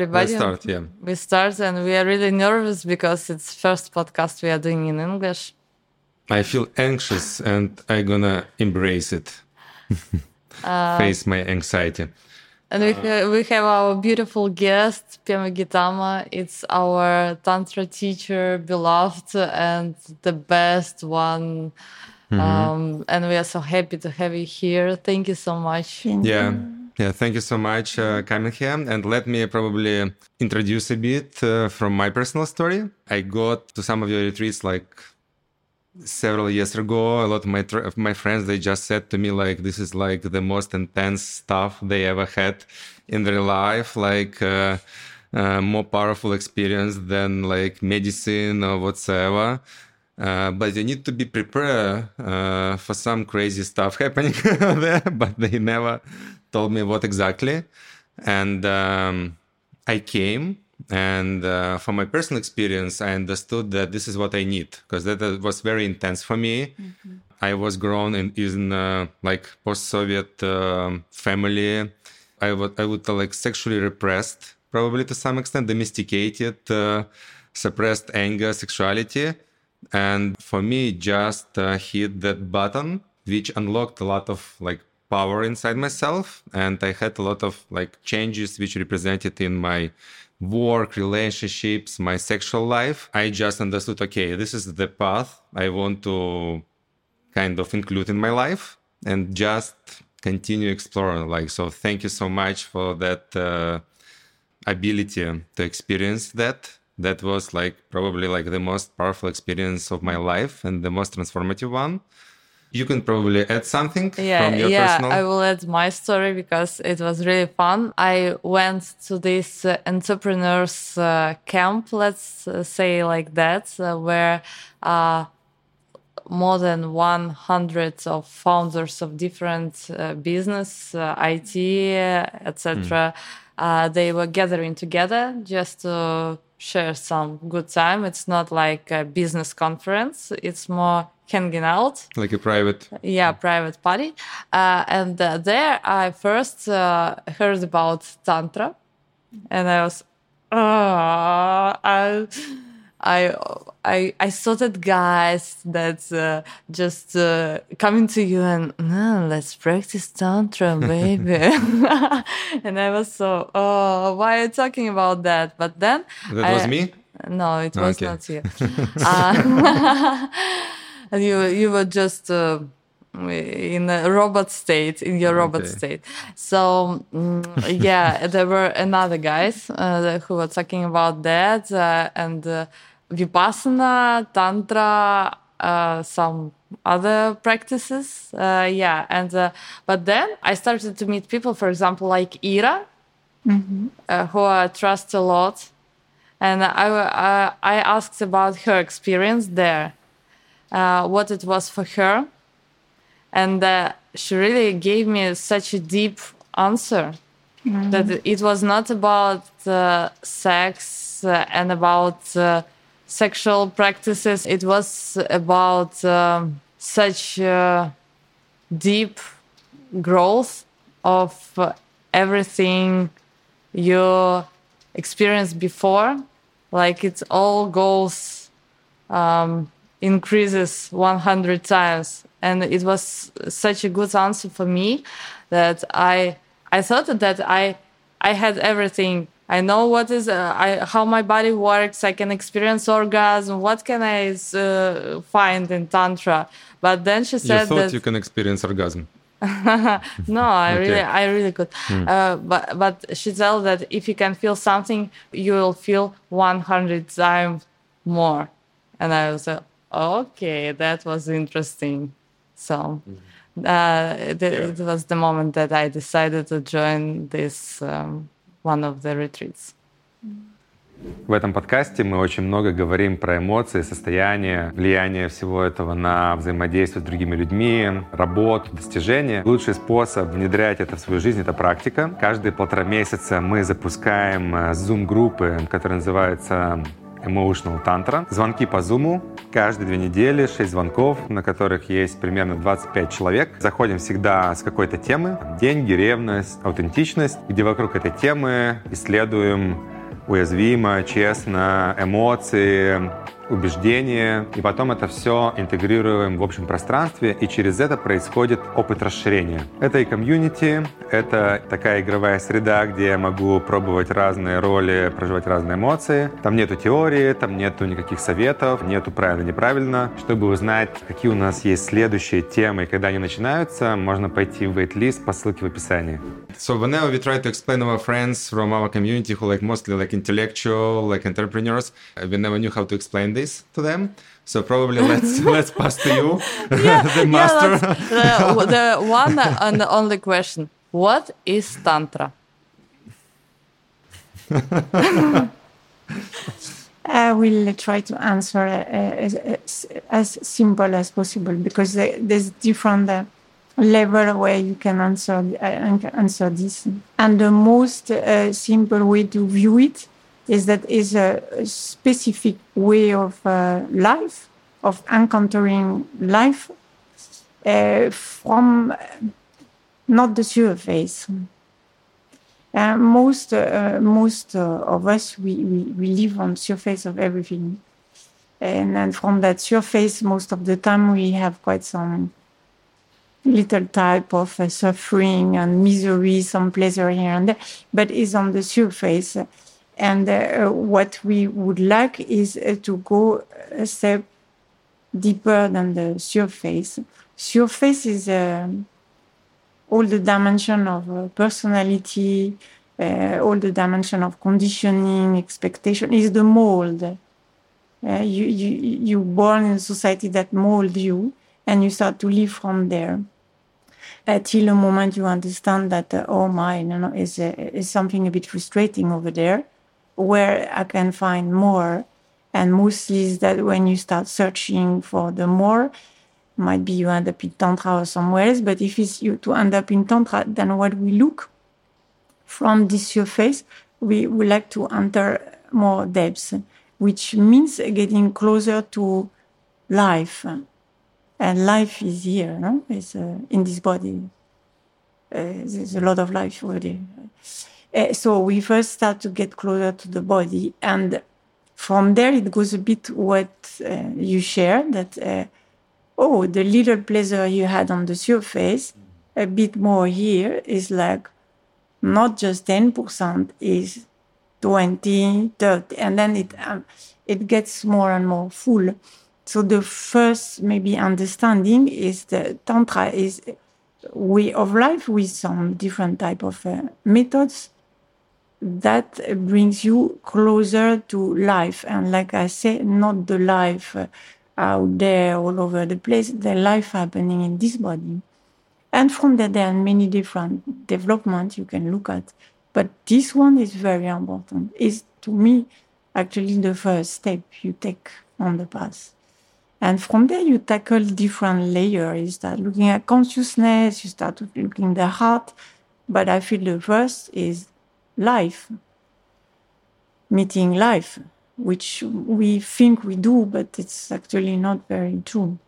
everybody. Let's start, yeah. We start, and we are really nervous because it's first podcast we are doing in English. I feel anxious, and I'm gonna embrace it. Uh, Face my anxiety. And we, uh, ha- we have our beautiful guest, Pema Gitama. It's our Tantra teacher, beloved, and the best one. Mm-hmm. Um, and we are so happy to have you here. Thank you so much. Yeah. Yeah, thank you so much, uh, coming here. And let me probably introduce a bit uh, from my personal story. I got to some of your retreats like several years ago. A lot of my tr- of my friends they just said to me like this is like the most intense stuff they ever had in their life, like uh, uh, more powerful experience than like medicine or whatsoever. Uh, but you need to be prepared uh, for some crazy stuff happening there. But they never told me what exactly. And um, I came, and uh, from my personal experience, I understood that this is what I need because that uh, was very intense for me. I was grown in, in uh, like post-Soviet um family. I would I would uh, like sexually repressed, probably to some extent, domesticated, uh, suppressed anger, sexuality, and for me, just uh, hit that button, which unlocked a lot of like power inside myself, and I had a lot of like changes which represented in my work, relationships, my sexual life. I just understood, okay, this is the path I want to kind of include in my life and just continue exploring like so thank you so much for that uh, ability to experience that that was like probably like the most powerful experience of my life and the most transformative one you can probably add something Yeah, from your yeah. personal I will add my story because it was really fun. I went to this uh, entrepreneurs uh, camp, let's uh, say like that, uh, where uh, more than 100 of founders of different uh, business, uh, IT, etc. Uh, they were gathering together just to share some good time. It's not like a business conference; it's more hanging out. Like a private. Yeah private party. Uh, and uh, there i first uh, heard about tantra. And i was uh, I, I i i saw that guys that uh, just uh, coming to you and no let's practice tantra baby and i was so oh why are you talking about that but then that was me no, it was Okay. not you. Uh, and you you were just uh, in a robot state, in your robot Okay. state. So mm, yeah, there were another guys uh, who were talking about that uh, and uh, vipassana, tantra, uh, some other practices. Uh, yeah, and uh, but then I started to meet people, for example, like Ira, uh, who I trust a lot. And I, uh, I asked about her experience there, uh, what it was for her, and uh, she really gave me such a deep answer that it was not about uh, sex uh, and about uh, sexual practices. It was about um, such uh, deep growth of uh, everything you experienced before like it all goes um, increases 100 times and it was such a good answer for me that i i thought that i i had everything i know what is uh, I, how my body works i can experience orgasm what can i uh, find in tantra but then she you said thought that you can experience orgasm no, I Okay. really, I really could. Uh, but but she told that if you can feel something, you will feel 100 times more. And I was like, okay, that was interesting. So uh, it, it was the moment that I decided to join this um, one of the retreats. В этом подкасте мы очень много говорим про эмоции, состояние, влияние всего этого на взаимодействие с другими людьми, работу, достижения. Лучший способ внедрять это в свою жизнь — это практика. Каждые полтора месяца мы запускаем э, Zoom-группы, которые называются Emotional Tantra. Звонки по Zoom. Каждые две недели 6 звонков, на которых есть примерно 25 человек. Заходим всегда с какой-то темы. Деньги, ревность, аутентичность, где вокруг этой темы исследуем уязвимо, честно, эмоции, убеждения, и потом это все интегрируем в общем пространстве, и через это происходит опыт расширения. Это и комьюнити, это такая игровая среда, где я могу пробовать разные роли, проживать разные эмоции. Там нету теории, там нету никаких советов, нету правильно-неправильно. Чтобы узнать, какие у нас есть следующие темы и когда они начинаются, можно пойти в waitlist по ссылке в описании. So whenever we try to explain our friends from our community who like mostly like intellectual, like entrepreneurs, we never knew how to explain this this to them. So probably let's let's pass to you, yeah, the master. Yeah, the, the one and the only question: What is tantra? I will try to answer uh, as, as, simple as possible because there's different uh, level where you can answer uh, answer this. And the most uh, simple way to view it is that is a, a specific way of uh, life, of encountering life uh, from not the surface. Uh, most uh, most uh, of us we, we, we live on surface of everything, and, and from that surface, most of the time we have quite some little type of uh, suffering and misery, some pleasure here and there, but is on the surface. And uh, what we would like is uh, to go a step deeper than the surface. Surface is uh, all the dimension of uh, personality, uh, all the dimension of conditioning, expectation, is the mold. Uh, you, you, you're born in a society that molds you, and you start to live from there. Until the moment you understand that, oh my, you know, is, is something a bit frustrating over there where I can find more. And mostly is that when you start searching for the more, might be you end up in Tantra or somewhere else. But if it's you to end up in Tantra, then what we look from this surface, we would like to enter more depths, which means getting closer to life. And life is here, no? It's uh, in this body. Uh, there's a lot of life already. Uh, so we first start to get closer to the body, and from there it goes a bit what uh, you share that uh, oh the little pleasure you had on the surface, a bit more here is like not just ten percent is 20, 30, and then it um, it gets more and more full. So the first maybe understanding is that tantra is way of life with some different type of uh, methods that brings you closer to life. And like I say, not the life uh, out there all over the place, the life happening in this body. And from there, there are many different developments you can look at. But this one is very important. Is to me actually the first step you take on the path. And from there, you tackle different layers. You start looking at consciousness, you start looking at the heart. But I feel the first is life, meeting life, which we think we do, but it's actually not very true.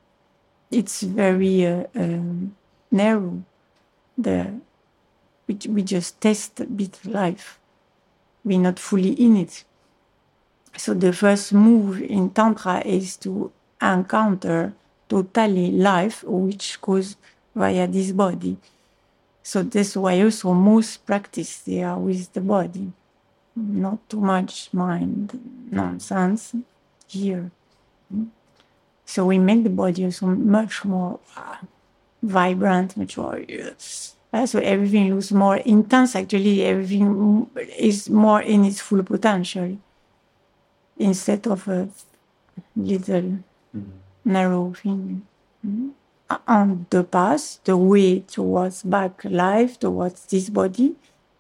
It's very uh, um, narrow. The we, we just test a bit of life. We're not fully in it. So the first move in Tantra is to encounter totally life, which goes via this body. So that's why also most practice they are with the body, not too much mind nonsense here. So we make the body also much more uh, vibrant, much more. Uh, so everything looks more intense. Actually, everything is more in its full potential instead of a little mm-hmm. narrow thing. Mm-hmm on the path, the way towards back life, towards this body,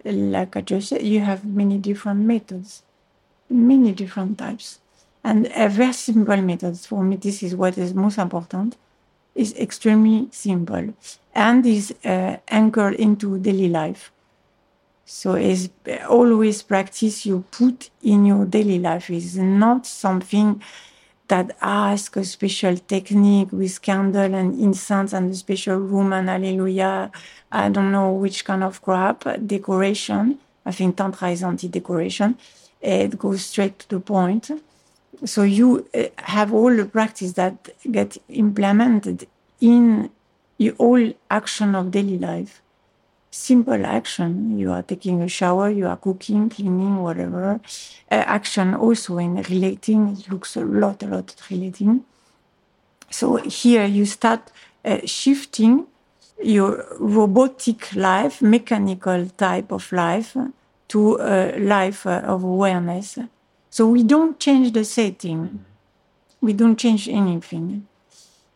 like I just said, you have many different methods, many different types. And a very simple method for me, this is what is most important, is extremely simple and is uh, anchored into daily life. So it's always practice you put in your daily life is not something that ask a special technique with candle and incense and a special room and hallelujah. I don't know which kind of crap decoration. I think Tantra is anti decoration. It goes straight to the point. So you uh, have all the practice that get implemented in all action of daily life. Simple action. You are taking a shower, you are cooking, cleaning, whatever. Uh, action also in relating. It looks a lot, a lot relating. So here you start uh, shifting your robotic life, mechanical type of life, to a life uh, of awareness. So we don't change the setting. We don't change anything.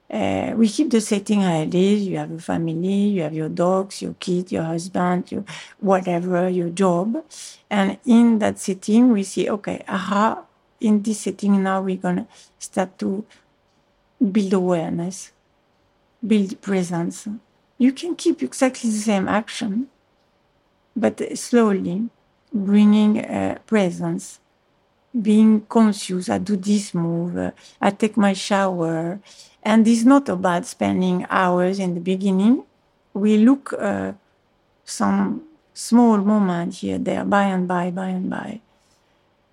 Uh, we keep the setting how it is. You have a family, you have your dogs, your kids, your husband, your whatever, your job. And in that setting, we see, okay, aha, in this setting now we're going to start to build awareness, build presence. You can keep exactly the same action, but slowly bringing uh, presence, being conscious. I do this move, uh, I take my shower. And it's not about spending hours in the beginning. We look uh, some small moment here, there, by and by, by and by.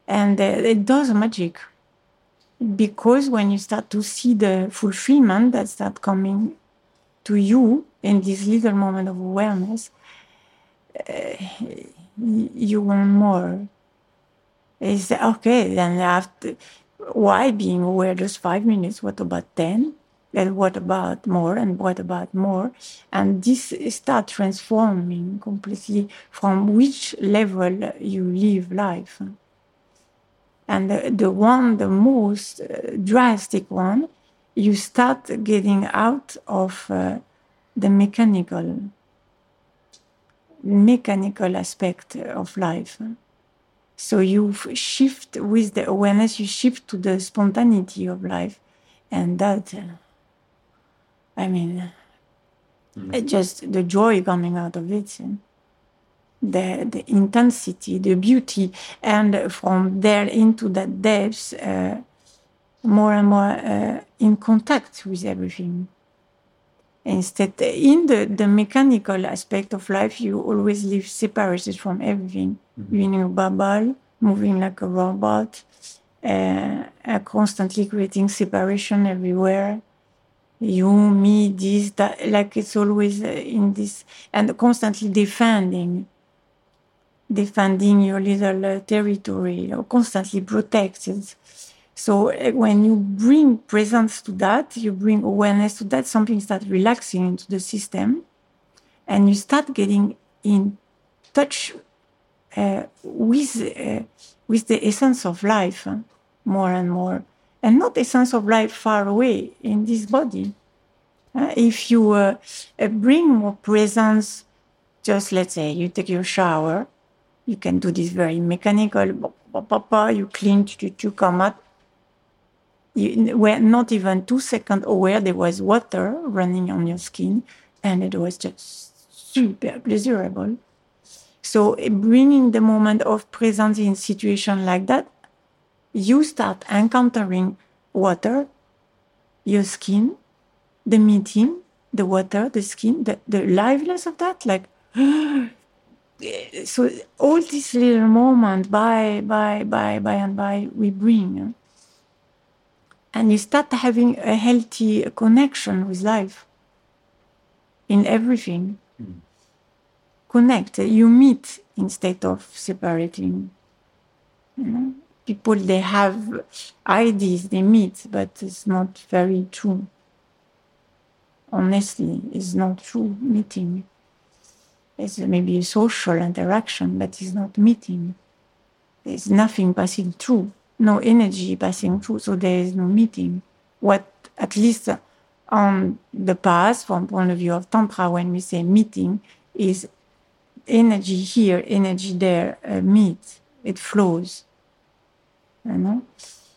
And uh, it does magic because when you start to see the fulfillment that start coming to you in this little moment of awareness, uh, you want more. It's okay, then after, why being aware just five minutes? What about 10? And what about more? And what about more? And this start transforming completely from which level you live life. And the, the one, the most uh, drastic one, you start getting out of uh, the mechanical mechanical aspect of life. So you shift with the awareness, you shift to the spontaneity of life. And that, uh, I mean, mm. just the joy coming out of it, the, the intensity, the beauty. And from there into that depth, uh, more and more uh, in contact with everything. Instead, in the, the mechanical aspect of life, you always live separated from everything. Mm-hmm. You're in a bubble, moving like a robot, uh, constantly creating separation everywhere. You, me, this, that, like it's always uh, in this, and constantly defending, defending your little uh, territory, or constantly protected. So eh, when you bring presence to that, you bring awareness to that, something starts relaxing into the system, and you start getting in touch uh, with uh, with the essence of life uh, more and more, and not a sense of life far away in this body. Uh, if you uh, bring more presence, just let's say you take your shower, you can do this very mechanical. You clean, you come out you were not even two seconds aware there was water running on your skin, and it was just super pleasurable. So bringing the moment of presence in situation like that, you start encountering water, your skin, the meeting, the water, the skin, the, the liveliness of that, like so all these little moments by by by by and by we bring and you start having a healthy connection with life in everything. Mm. Connect, you meet instead of separating. You know? People they have ideas, they meet, but it's not very true. Honestly, it's not true meeting. It's maybe a social interaction, but it's not meeting. There's nothing passing through no energy passing through, so there is no meeting. What, at least on the past, from point of view of Tantra, when we say meeting, is energy here, energy there, uh, meet, it flows. You know?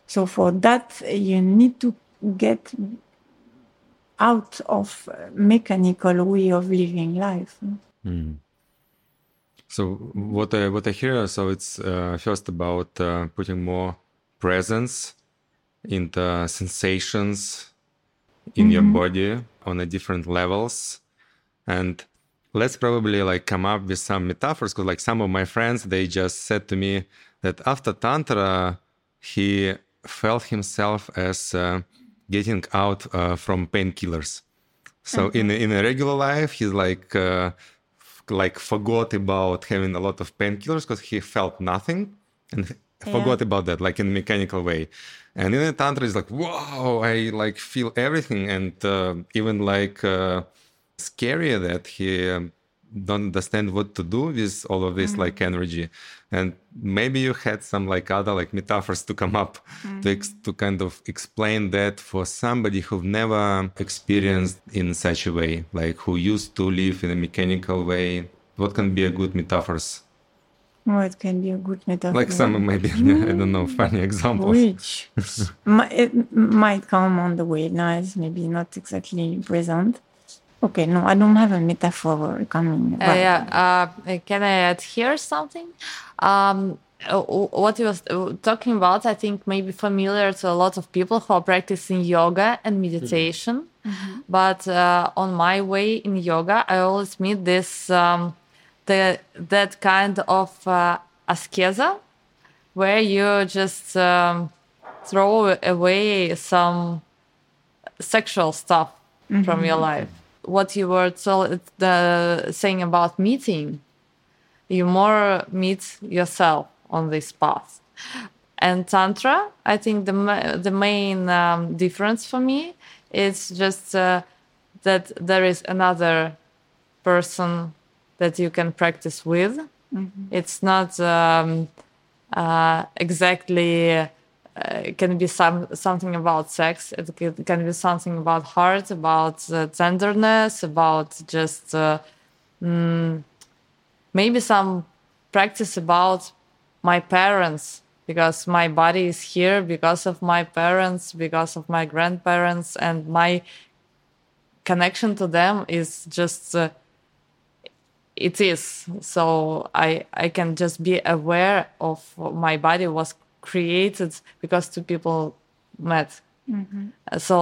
So for that, you need to get out of mechanical way of living life. Mm. So what I what I hear, so it's uh, first about uh, putting more presence in the sensations in mm-hmm. your body on a different levels and let's probably like come up with some metaphors because like some of my friends they just said to me that after tantra he felt himself as uh, getting out uh, from painkillers. So in in a regular life he's like uh, like forgot about having a lot of painkillers because he felt nothing and forgot about that like in a mechanical way. And in the tantra it's like wow i like feel everything. And uh, even like uh, scarier that he um, don't understand what to do with all of this like energy and maybe you had some like other like metaphors to come up to, ex- to kind of explain that for somebody who've never experienced in such a way like who used to live in a mechanical way what can be a good metaphors Oh, it can be a good metaphor. like some maybe i don't know funny examples Which it might come on the way now, it's maybe not exactly present. Okay, no, I don't have a metaphor coming. Uh, yeah. Uh, can I add here something? Um, uh, what you was uh, talking about, I think, may be familiar to a lot of people who are practicing yoga and meditation. But uh, on my way in yoga, I always meet this um, the that kind of uh, ascesa, where you just um, throw away some sexual stuff from your life. What you were tell, the, saying about meeting, you more meet yourself on this path. And Tantra, I think the, the main um, difference for me is just uh, that there is another person that you can practice with. It's not um, uh, exactly uh, it can be some something about sex. It can, be something about heart, about uh, tenderness, about just uh, mm, maybe some practice about my parents because my body is here because of my parents, because of my grandparents, and my connection to them is just. Uh, it is so i i can just be aware of my body was created because two people met. Uh, so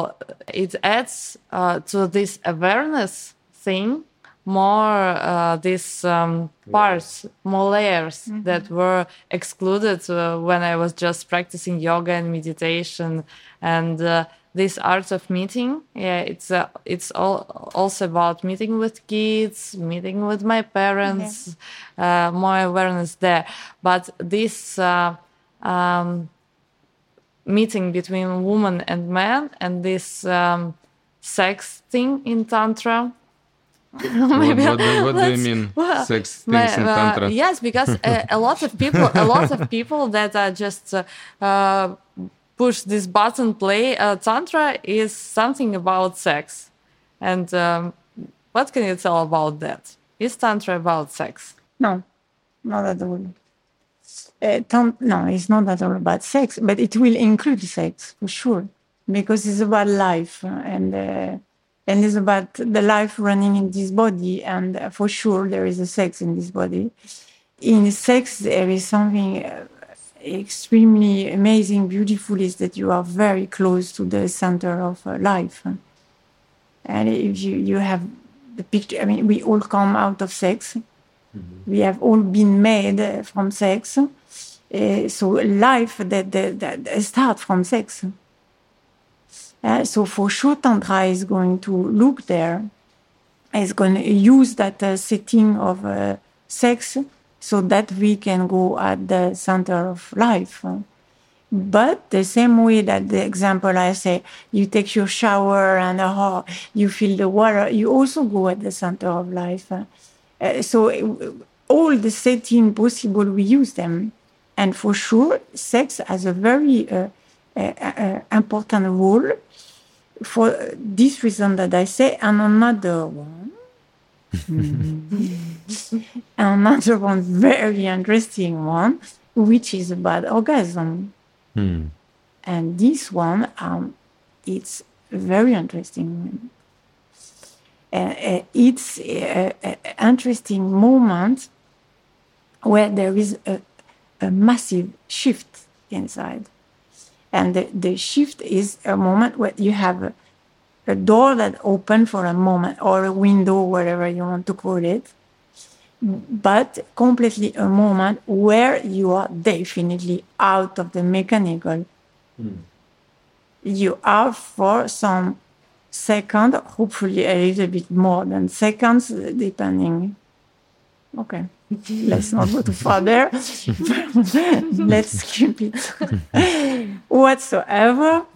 it adds uh, to this awareness thing more uh, these um, parts more layers that were excluded uh, when i was just practicing yoga and meditation and uh, this art of meeting. Yeah it's uh, it's all also about meeting with kids meeting with my parents uh, more awareness there. But this uh, um, meeting between woman and man and this um, sex thing in tantra what, what, do- what do you mean well, sex Ma- things in uh, tantra yes, because uh, a lot of people, a lot of people that are just uh, uh, push this button play uh, tantra is something about sex, and um, what can you tell about that? Is tantra about sex? No, not at all. Uh, Tom, no, it's not at all about sex, but it will include sex for sure, because it's about life uh, and uh, and it's about the life running in this body, and uh, for sure there is a sex in this body. In sex, there is something extremely amazing, beautiful, is that you are very close to the center of life, and if you you have the picture, I mean, we all come out of sex we have all been made from sex. Uh, so life that, that, that start from sex. Uh, so for sure, Tantra is going to look there, is going to use that uh, setting of uh, sex so that we can go at the center of life. But the same way that the example I say, you take your shower and oh, you feel the water, you also go at the center of life. Uh, so uh, all the setting possible, we use them. And for sure, sex has a very uh, uh, uh, important role for this reason that I say, and another one. another one very interesting one, which is about orgasm. Hmm. And this one, um, it's very interesting. It's an interesting moment where there is a, a massive shift inside. And the, the shift is a moment where you have a, a door that open for a moment or a window, whatever you want to call it, but completely a moment where you are definitely out of the mechanical. Hmm. You are for some second, hopefully a little bit more than seconds, depending. Okay, let's not go too far there. let's skip it whatsoever.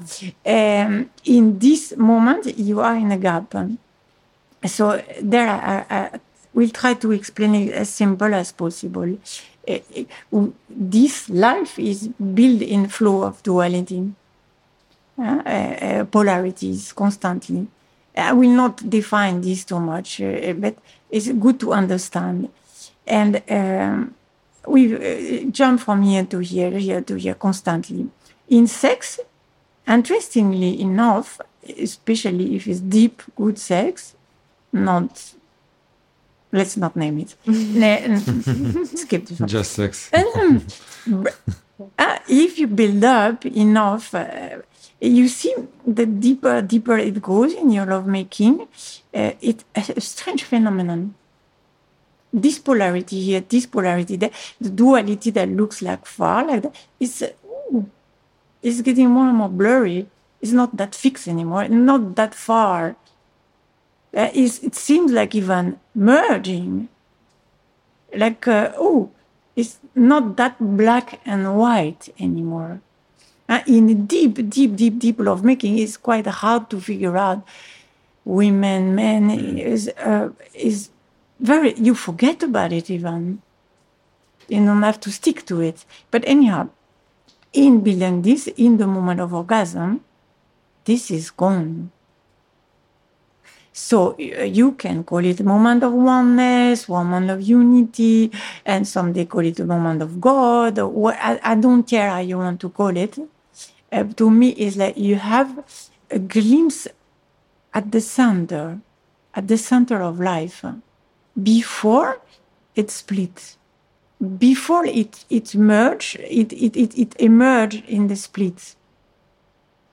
Um, in this moment, you are in a gap. So there, I, will try to explain it as simple as possible. Uh, uh, this life is built in flow of duality, uh, uh, polarities constantly. I will not define this too much, uh, but it's good to understand. And um, we uh, jump from here to here, here to here constantly. In sex, interestingly enough, especially if it's deep, good sex, not let's not name it. Skip this one. Just sex. Um, uh, if you build up enough, uh, you see the deeper, deeper it goes in your lovemaking, uh, it's a strange phenomenon. This polarity here, this polarity there, the duality that looks like far, like that, uh, ooh, it's getting more and more blurry. It's not that fixed anymore, not that far. Uh, it's, it seems like even merging. Like, uh, oh, it's not that black and white anymore. Uh, in deep, deep, deep, deep lovemaking, it's quite hard to figure out. Women, men is uh, is very. You forget about it even. You don't have to stick to it. But anyhow, in building this, in the moment of orgasm, this is gone. So uh, you can call it a moment of oneness, moment of unity, and some they call it a moment of God. Or what, I, I don't care how you want to call it. Uh, to me, is like you have a glimpse at the center, at the center of life, before it split, before it it merged, it it it, it emerged in the split.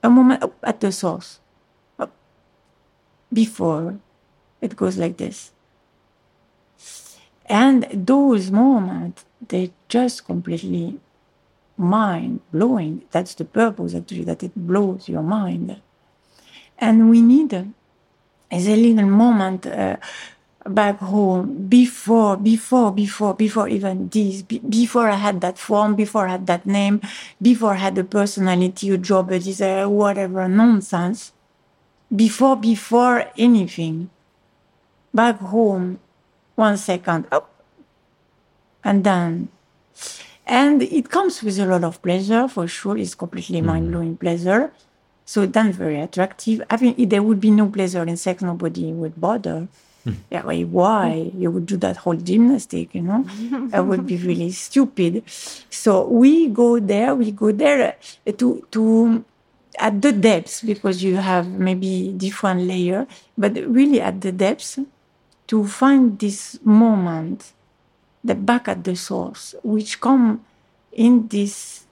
A moment oh, at the source before it goes like this. And those moments, they just completely mind blowing. That's the purpose actually, that it blows your mind. And we need is a little moment uh, back home before, before, before, before even this, be, before I had that form, before I had that name, before I had a personality, a job, a desire, whatever nonsense before before anything back home one second up and then and it comes with a lot of pleasure for sure. It's completely mm-hmm. mind-blowing pleasure. So then very attractive. I think if there would be no pleasure in sex. Nobody would bother. Hmm. Yeah why, why? You would do that whole gymnastic you know? That would be really stupid. So we go there we go there uh, to to at the depths because you have maybe different layer but really at the depths to find this moment the back at the source which come in this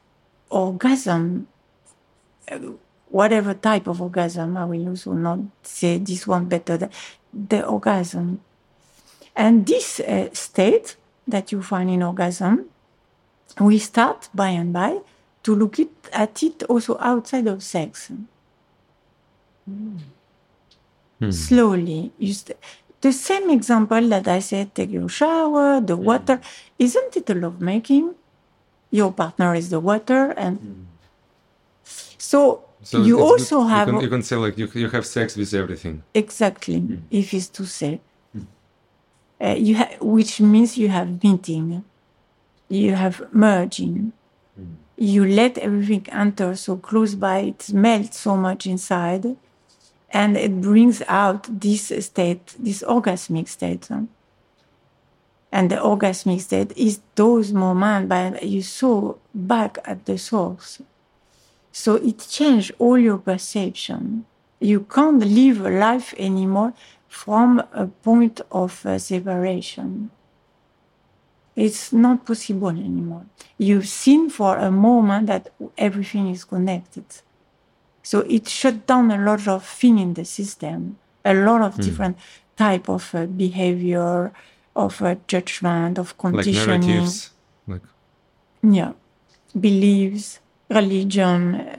orgasm whatever type of orgasm i will also not say this one better the, the orgasm and this uh, state that you find in orgasm we start by and by to look it, at it also outside of sex. Slowly. You st- the same example that I said, take your shower, the mm. water. Isn't it a lovemaking? Your partner is the water. And mm. so, So you also you have Can, you can say like you, you have sex with everything. exactly mm. if it's to say uh, you ha- which means you have meeting you have merging you let everything enter so close by it melts so much inside and it brings out this state this orgasmic state and the orgasmic state is those moments when you saw back at the source so it changed all your perception. You can't live life anymore from a point of uh, separation. It's not possible anymore. You've seen for a moment that everything is connected. So it shut down a lot of things in the system, a lot of hmm. different type of uh, behavior, of uh, judgment, of conditioning. Like narratives. Like Yeah. Beliefs, religion. uh,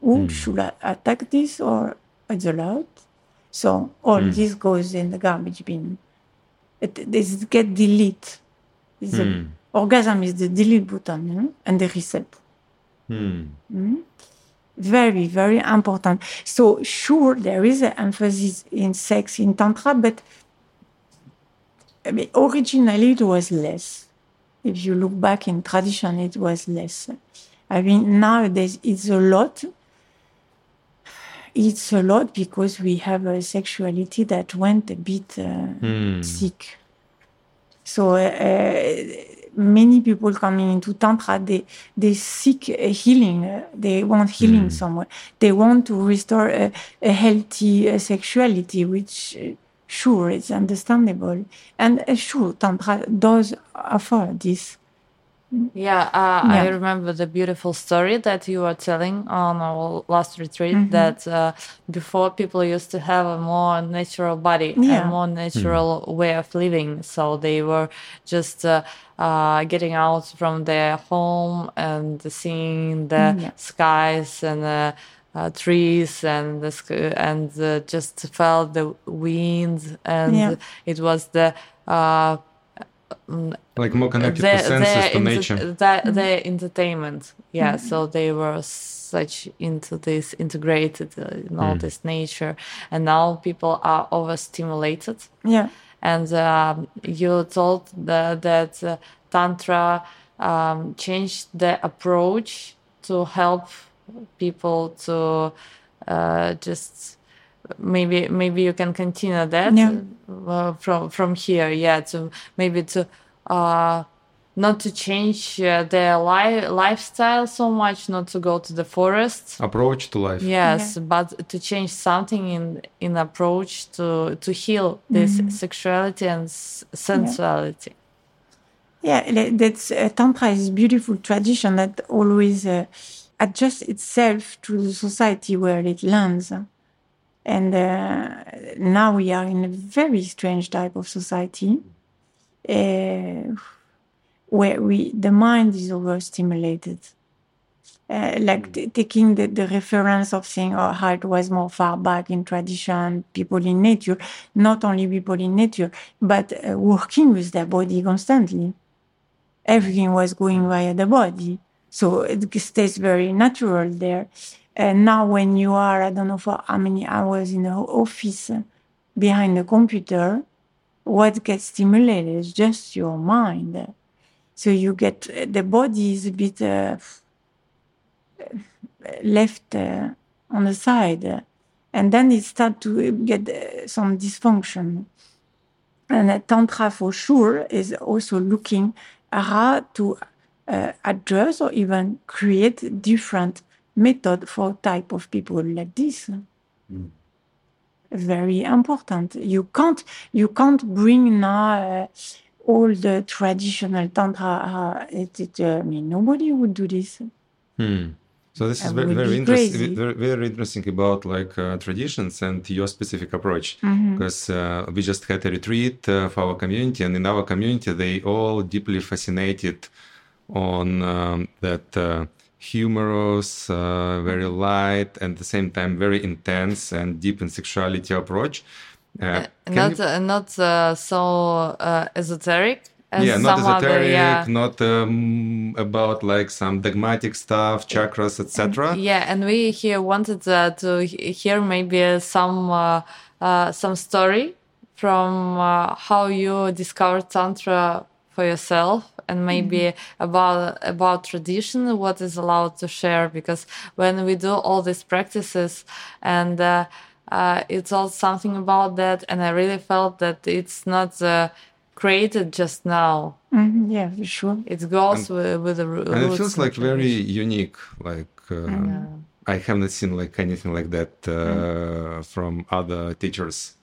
Who hmm. should I attack this or it's allowed? So all hmm. this goes in the garbage bin. It, this get delete. It's the- uh, orgasm is the delete button you know, and the reset. Hmm. Very, very important. So sure, there is an emphasis in sex in tantra, but I mean, originally it was less. If you look back in tradition, it was less. I mean, nowadays it's a lot. It's a lot because we have a sexuality that went a bit uh, sick. So uh, many people coming into tantra, they they seek a healing. they want healing somewhere. They want to restore a, a healthy uh, sexuality, which uh, sure it's understandable, and uh, sure tantra does offer this. Yeah, uh, I remember the beautiful story that you were telling on our last retreat Mm-hmm. that uh, before people used to have a more natural body, Yeah. a more natural way of living. So they were just uh, uh, getting out from their home and seeing the Mm, Yeah. skies and uh, uh, trees and the and uh, just felt the wind and Yeah. it was the uh, like more connected their, to senses their to enter- nature. their- their entertainment. Yeah, so they were such into this integrated uh, in all this nature, and now people are overstimulated. Yeah, And um, you told the, that uh, tantra um, changed the approach to help people to uh, just maybe maybe you can continue that Yeah. uh, from from here yeah to maybe to uh not to change uh, their li- lifestyle so much not to go to the forest Approach to life. yes but to change something in in approach to to heal this sexuality and s- sensuality yeah. le- That's uh, tantra is beautiful tradition that always uh, adjusts itself to the society where it lands. And uh, now we are in a very strange type of society uh, where we the mind is overstimulated. Uh, like t- taking the, the reference of saying, oh, how it was more far back in tradition, people in nature, not only people in nature, but uh, working with their body constantly. Everything was going via the body. So it stays very natural there. And now, when you are, I don't know for how many hours in the office behind the computer, what gets stimulated is just your mind. So you get the body is a bit uh, left uh, on the side, and then it start to get uh, some dysfunction. And tantra for sure is also looking how to uh, address or even create different method for type of people like this. Very important. You can't you can't bring now uh, all the traditional tantra. Uh, it, it, uh, I mean, nobody would do this. Hmm. So this is very very interesting. Very, very interesting about like uh, traditions and your specific approach. Mm-hmm. Because uh, we just had a retreat uh, for our community, and in our community, they all deeply fascinated on um, that uh, humorous, uh, very light, and at the same time very intense and deep in sexuality approach. Uh, not you- uh, not uh, so uh, esoteric yeah, not esoteric, yeah not um, about like some dogmatic stuff, chakras, etc. Yeah, and we here wanted uh, to hear maybe some uh, uh, some story from uh, how you discovered tantra for yourself, and maybe about about tradition, what is allowed to share. Because when we do all these practices, and uh, uh, it's all something about that, and I really felt that it's not uh, created just now. Mhm, yeah, for sure. It goes with, with the roo- and it feels like very unique like uh, i haven't seen like anything like that uh, from other teachers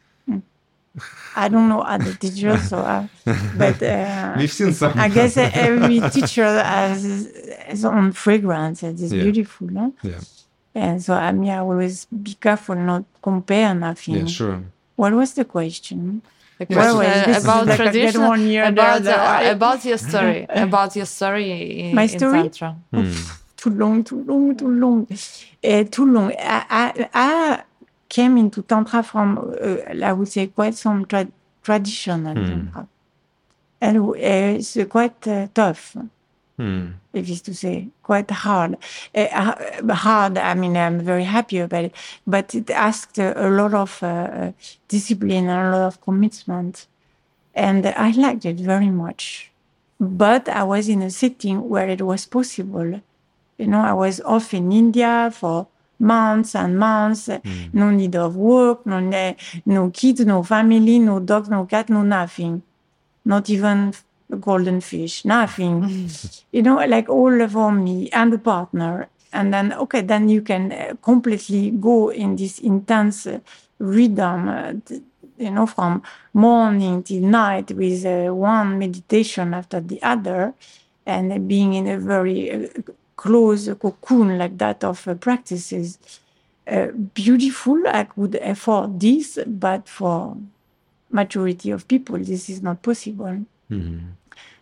I don't know other teachers, so I, but uh, we've seen some I guess every teacher has his own fragrance. It is Yeah. beautiful. Huh? yeah And so I mean, I always be careful not compare nothing. Yeah, sure. What was the question? The question so- uh, about like tradition, one year, the about other. uh, I- about your story, about your story in, My in story? Tantra. too long, too long, too long, uh, too long. I, I, I came into tantra from, uh, I would say, quite some tra- traditional tantra, and uh, it's uh, quite uh, tough. Hmm. If it's to say, quite hard. Uh, hard. I mean, I'm very happy about it, but it asked uh, a lot of uh, uh, discipline and a lot of commitment, and I liked it very much. But I was in a setting where it was possible. You know, I was off in India for months and months. No need of work, no no kids, no family, no dog, no cat, no nothing. Not even a golden fish, nothing. you know, like all for me and the partner. And then, okay, then you can uh, completely go in this intense uh, rhythm, uh, you know, from morning till night with uh, one meditation after the other and uh, being in a very uh, close cocoon like that of uh, practices. Uh, beautiful, I could afford this, but for majority of people, this is not possible.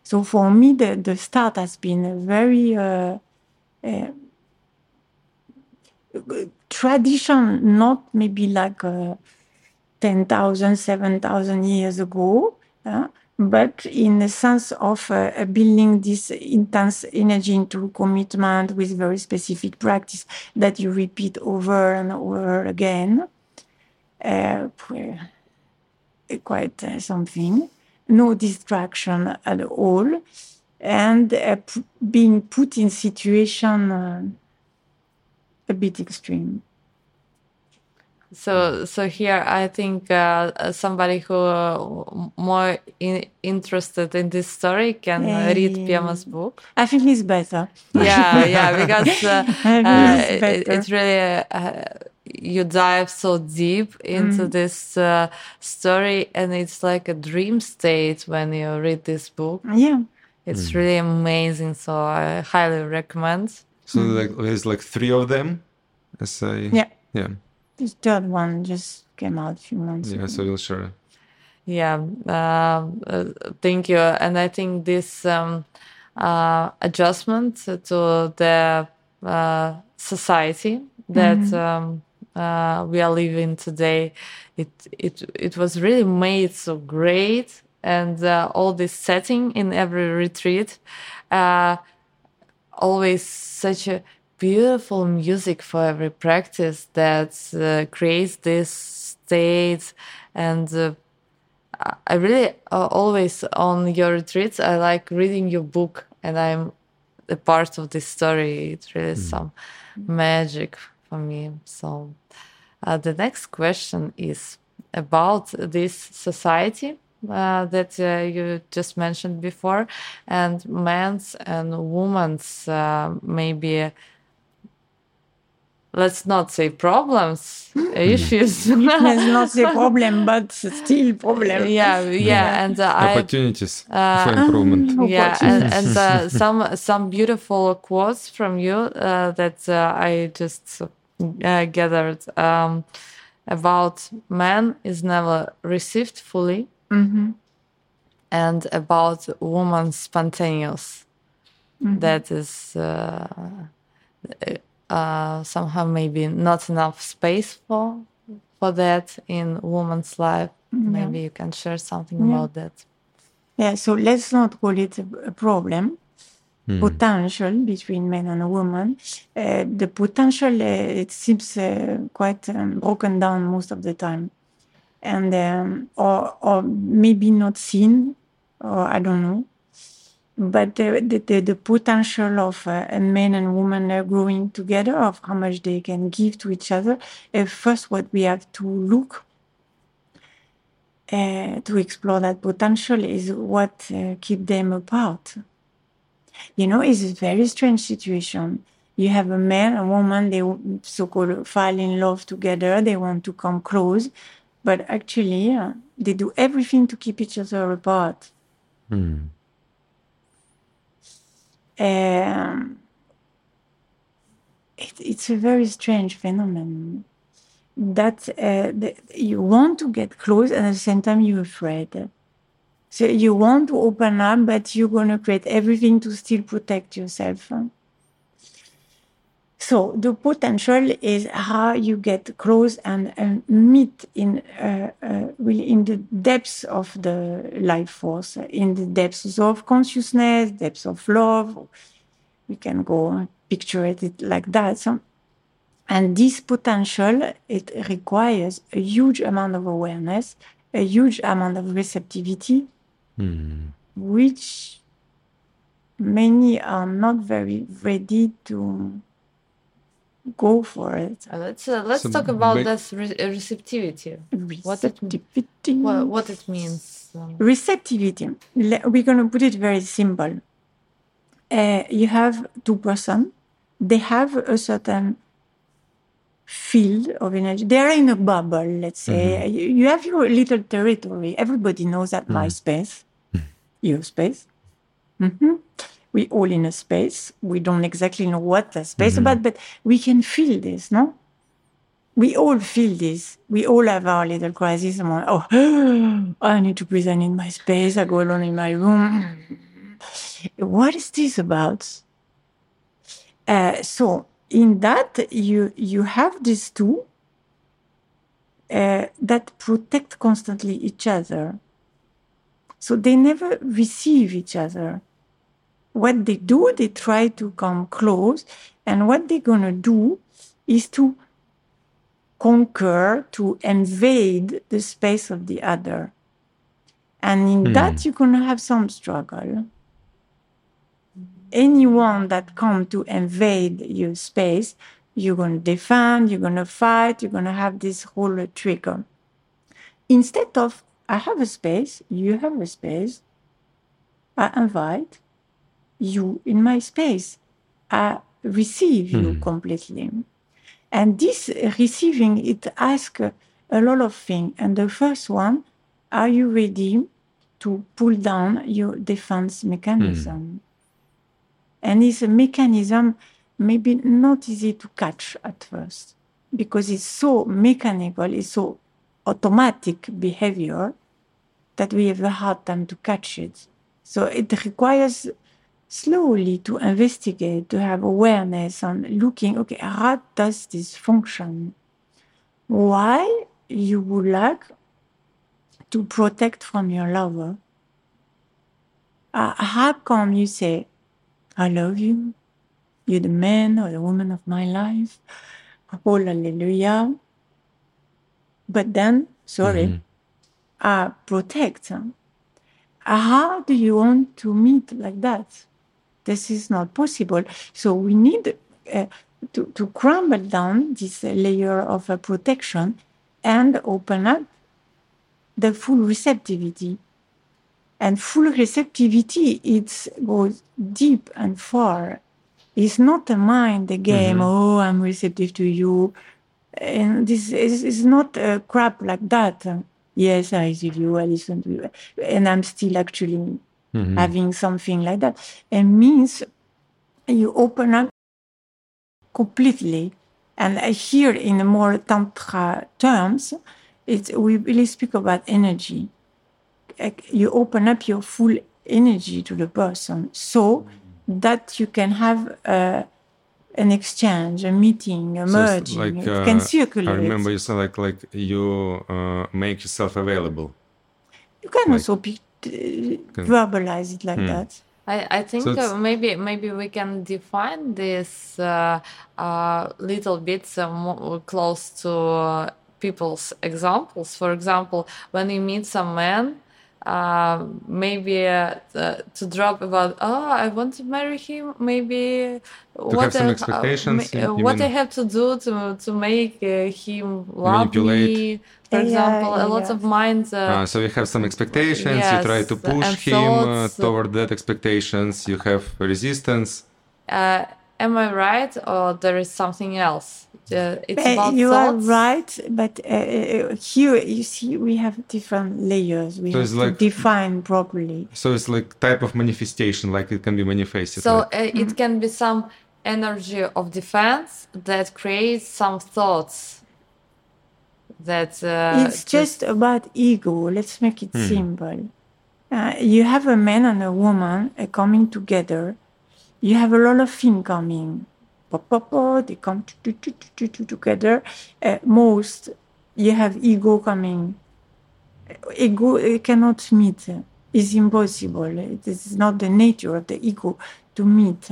So for me, the, the start has been a very uh, uh, tradition, not maybe like uh, 10,000, 7,000 years ago, uh, but in the sense of uh, building this intense energy into commitment with very specific practice that you repeat over and over again. Uh, quite uh, something. No distraction at all, and uh, being put in situation uh, a bit extreme. So, so here I think uh, somebody who uh, more in, interested in this story can uh, read Eh, Pema's book. I think it's better. Yeah, yeah, because uh, uh, it's it, it's really uh, you dive so deep into Mm. this uh, story, and it's like a dream state when you read this book. Yeah. It's really amazing, so I highly recommend. So like there's like three of them. As I Yeah. yeah This third one just came out a few months yeah. ago. So you'll share. Yeah, um, uh, thank you. And I think this um, uh, adjustment to the uh, society that um, uh, we are living today, it it it was really made so great, and uh, all this setting in every retreat, uh, always such a beautiful music for every practice that uh, creates this state and. Uh, I- really uh, always on your retreats. I like reading your book, and I'm a part of this story. It's really some magic for me. So, uh, the next question is about this society uh, that uh, you just mentioned before, and men's and women's uh, maybe. Let's not say problems, issues. It's not the problem, but still problem. yeah, yeah, and uh, I Opportunities for improvement. yeah and, and uh, some some beautiful quotes from you uh, that uh, i just uh, gathered um, about man is never received fully and about woman spontaneous that is uh, somehow maybe not enough space for for that in woman's life maybe you can share something about that Yeah, so let's not call it a, a problem. Potential between men and women. Uh, the potential, uh, it seems uh, quite um, broken down most of the time, and um, or or maybe not seen, or I don't know. But the the, the, potential of uh, a man and woman uh, growing together, of how much they can give to each other. Uh, first, what we have to look uh, to explore that potential is what uh, keep them apart. You know, it's a very strange situation. You have a man, a woman, they so-called fall in love together. They want to come close, but actually, uh, they do everything to keep each other apart. Um, it, it's a very strange phenomenon that uh, the, you want to get close and at the same time you're afraid. So you want to open up, but you're going to create everything to still protect yourself. So the potential is how you get close and, and meet in uh, uh, really in the depths of the life force, in the depths of consciousness, depths of love. We can go picture it like that. So, and this potential it requires a huge amount of awareness, a huge amount of receptivity, which many are not very ready to go for it. Uh, let's uh, let's So talk about ba- this re- uh, receptivity. What it Receptivity. what, what it means. um, receptivity. We're going to put it very simple. Uh, you have two person. They have a certain field of energy. They are in a bubble, let's say. You, you have your little territory. Everybody knows that my space, your space. hmm We all in a space. We don't exactly know what the space about, but we can feel this, no? we all feel this. We all have our little crisis. Oh, I need to breathe. I need my space. I go alone in my room. What is this about? Uh, so in that, you you have these two uh, that protect constantly each other. So they never receive each other. What they do, they try to come close, and what they're gonna do is to conquer, to invade the space of the other. And in hmm. that, you're going to have some struggle. Anyone that come to invade your space, you're going to defend, you're going to fight, you're going to have this whole trigger. Instead of, I have a space, you have a space, I invite you in my space. I receive you hmm. completely. And this receiving, it asks a lot of things. And the first one, are you ready to pull down your defense mechanism? Hmm. And it's a mechanism maybe not easy to catch at first because it's so mechanical, it's so automatic behavior that we have a hard time to catch it. So it requires slowly to investigate, to have awareness on looking, okay, how does this function? Why you would like to protect from your lover? Uh, how come you say, I love you, you're the man or the woman of my life, oh hallelujah. But then, sorry, I protect. Uh, How do you want to meet like that? This is not possible. So we need uh, to, to crumble down this layer of uh, protection and open up the full receptivity. And full receptivity, it goes deep and far. It's not a mind, a game, oh, I'm receptive to you. And this is, is not a crap like that. Yes, I receive you, I listen to you. And I'm still actually having something like that. It means you open up completely. And here, in more tantra terms, it's, we really speak about energy. You open up your full energy to the person so that you can have uh, an exchange, a meeting, a So merging. like it uh, can circulate. I remember you said like like you uh, make yourself available. you can like- also be, verbalize it like that. I, I think So uh, maybe maybe we can define this uh, uh, little bit uh, more close to uh, people's examples. For example, when you meet some man, uh, maybe uh, uh, to drop about oh I want to marry him. Maybe have some I- expectations, ma- you- you what I have to do to to make uh, him love Manipulate. me. For Yeah, example, a lot yeah. of minds. Uh, Uh, so you have some expectations. you try to push him uh, thoughts. toward that expectations. You have resistance. Am I right or there is something else? Uh, it's Uh, about you thoughts. are right, but uh, uh, here you see we have different layers. We So have it's to like- define properly. So it's like type of manifestation, like it can be manifested. So like- uh, it can be some energy of defense that creates some thoughts that uh, it's just about ego. Let's make it simple. Uh, you have a man and a woman uh, coming together. You have a lot of things coming. Pop, pop, pop, they come to, to, to, to, to, together. Uh, most, you have ego coming. Ego uh, cannot meet. It's impossible. It is not the nature of the ego to meet.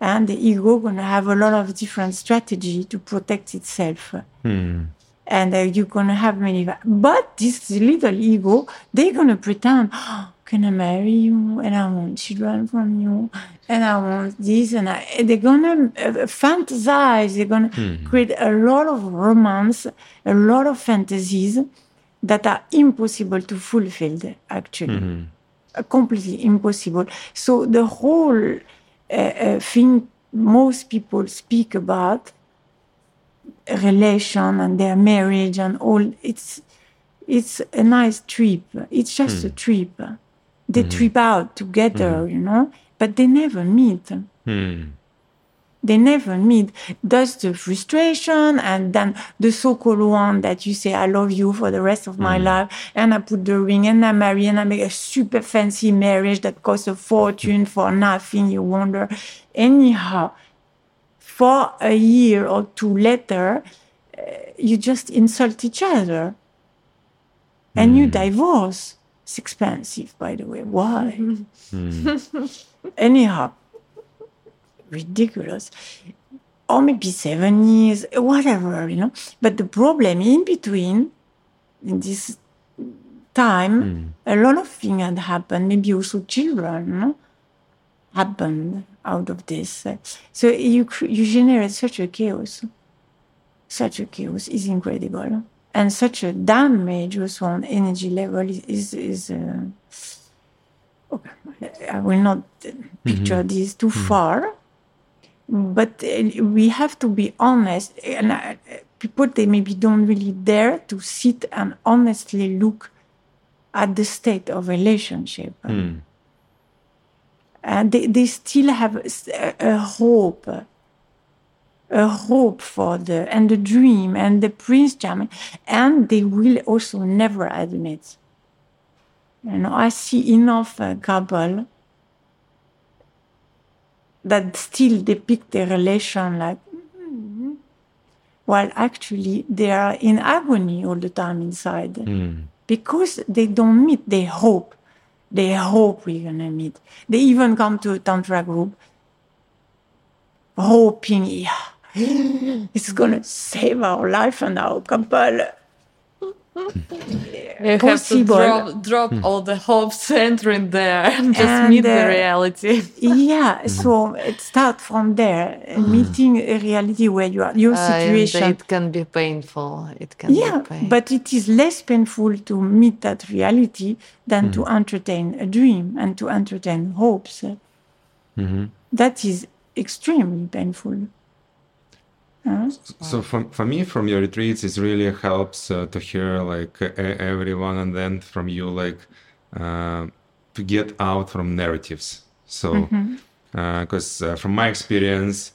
And the ego gonna have a lot of different strategy to protect itself Hmm. and uh, you're gonna have many but this little ego they're gonna pretend "Oh, can i marry you and i want children from you and i want this and, I, and they're gonna uh, fantasize. They're gonna create a lot of romance a lot of fantasies that are impossible to fulfill actually. Uh, completely impossible. So the whole uh, uh, thing most people speak about relation and their marriage and all it's it's a nice trip. It's just a trip they trip out together you know? But they never meet. Hmm. they never meet. That's the frustration and then the so-called one that you say i love you for the rest of my life and i put the ring and i marry and i make a super fancy marriage that costs a fortune for nothing you wonder. Anyhow for a year or two later, uh, you just insult each other. And you divorce. It's expensive, by the way. Why? Hmm. Anyhow, ridiculous. Or maybe seven years, whatever, you know. But the problem in between, in this time, hmm. a lot of things had happened, maybe also children, you know happened out of this. So you you generate such a chaos. Such a chaos is incredible, and such a damage also on energy level is is. uh, okay, I will not picture this too far, but uh, we have to be honest. And uh, people they maybe don't really dare to sit and honestly look at the state of relationship Hmm. and they, they still have a, a hope a hope for the and the dream and the prince charming and they will also never admit. You know i see enough uh, couple that still depict their relation like "Mm," while actually they are in agony all the time inside. Hmm. because they don't meet they hope. They hope we're gonna meet. They even come to a tantra group hoping yeah it's gonna save our life and our couple. You have to drop, drop all the hopes entering there and just And, meet the uh, reality. yeah so it start from there uh, meeting a reality where you are your Uh, and situation. it can be painful. It can yeah be painful but it is less painful to meet that reality than to entertain a dream and to entertain hopes. That is extremely painful So for, for me, from your retreats, it really helps uh, to hear like everyone and then from you like uh, to get out from narratives. So because uh, from my experience,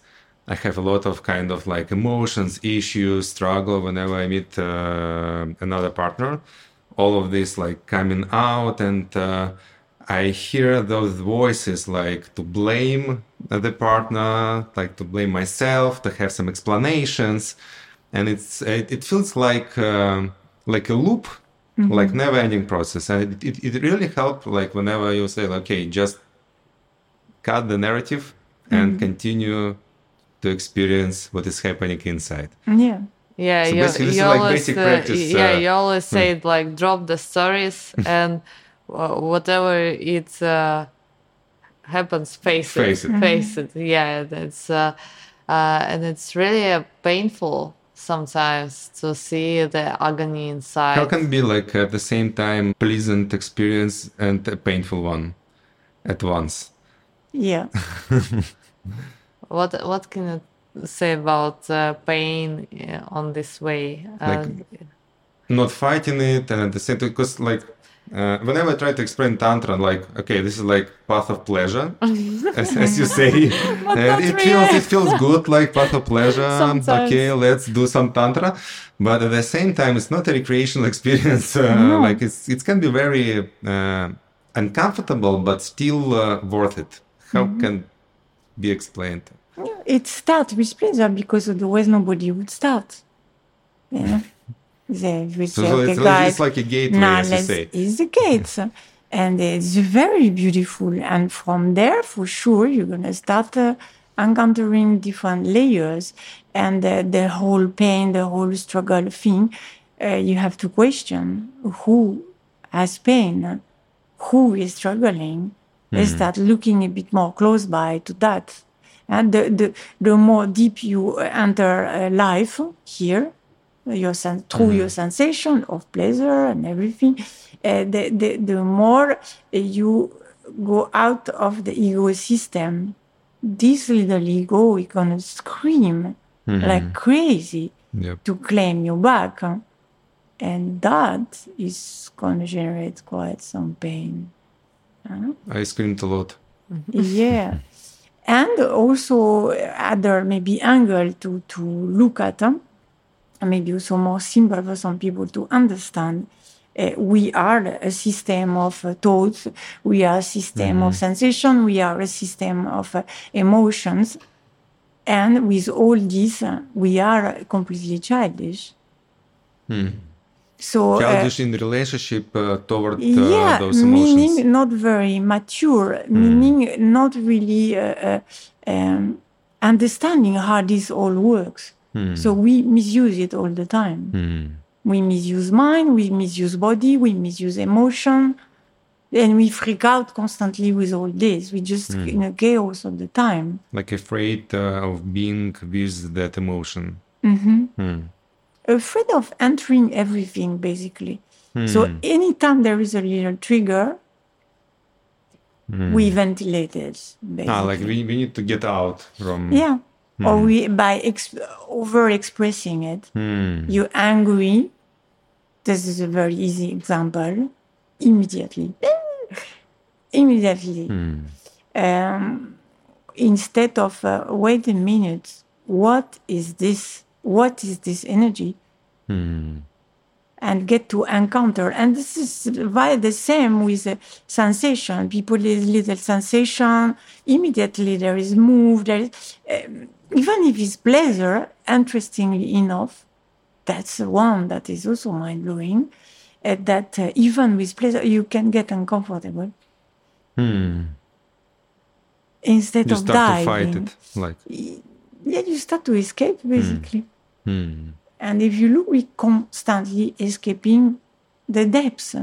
I have a lot of kind of like emotions, issues, struggle whenever I meet uh, another partner. All of this like coming out and. I hear those voices like to blame the partner, like to blame myself, to have some explanations, and it's it, it feels like um, like a loop, like never-ending process, and it, it, it really helped. like whenever you say like, okay, just cut the narrative and continue to experience what is happening inside. yeah. Yeah, So you, basically this you is like always, basic uh, practice, yeah, uh, you always say it like drop the stories and whatever it uh, happens, face, Face it, it. face it. Yeah, that's uh, uh, and it's really uh, painful sometimes to see the agony inside. How can be like at the same time pleasant experience and a painful one at once? yeah what what can you say about uh, pain uh, on this way? Uh, Like- Not fighting it and at the same time, because like uh, whenever I try to explain tantra, like okay, this is like path of pleasure, as, as you say, and it really. feels it feels good, like path of pleasure. Sometimes. Okay, let's do some tantra, but at the same time, it's not a recreational experience. Uh, No. Like it's it can be very uh, uncomfortable, but still uh, worth it. How Mm-hmm. can be explained? It starts with pleasure because otherwise nobody would start. You know? They So, so it's, guys, it's like a gateway, now as you say. is the gates. And it's very beautiful. And from there, for sure, you're going to start uh, encountering different layers. And uh, the whole pain, the whole struggle thing, uh, you have to question who has pain, who is struggling. They start looking a bit more close by to that. And the, the, the more deep you enter uh, life here, your sen- through your sensation of pleasure and everything, uh, the, the, the more you go out of the ego system, this little ego is gonna scream like crazy Yep. to claim you back. And that is gonna generate quite some pain. I screamed a lot. yeah. And also other maybe angle to, to look at them, maybe also more simple for some people to understand. Uh, we are a system of uh, thoughts, we are a system of sensation, we are a system of uh, emotions. And with all this, uh, we are completely childish. So, uh, Childish in relationship uh, toward yeah, those emotions. meaning not very mature, meaning not really um, understanding how this all works. Hmm. So we misuse it all the time. Hmm. We misuse mind, we misuse body, we misuse emotion, and we freak out constantly with all this. We just hmm. in a chaos all the time. like afraid uh, of being with that emotion. Mm-hmm. afraid of entering everything basically. So anytime there is a little trigger, we ventilate it. Basically. Ah, like we, we need to get out from. yeah. Or we by ex- over expressing it, you're angry. This is a very easy example. Immediately, immediately. Um, instead of uh, wait a minute, what is this? What is this energy? and get to encounter. And this is why the same with sensation. People is little sensation, immediately there is move. There is, um, even if it's pleasure, interestingly enough, that's the one that is also mind blowing. Uh, that uh, even with pleasure, you can get uncomfortable. Instead You of start to fight it. Like, yeah, you start to escape basically. And if you look, we constantly escaping the depths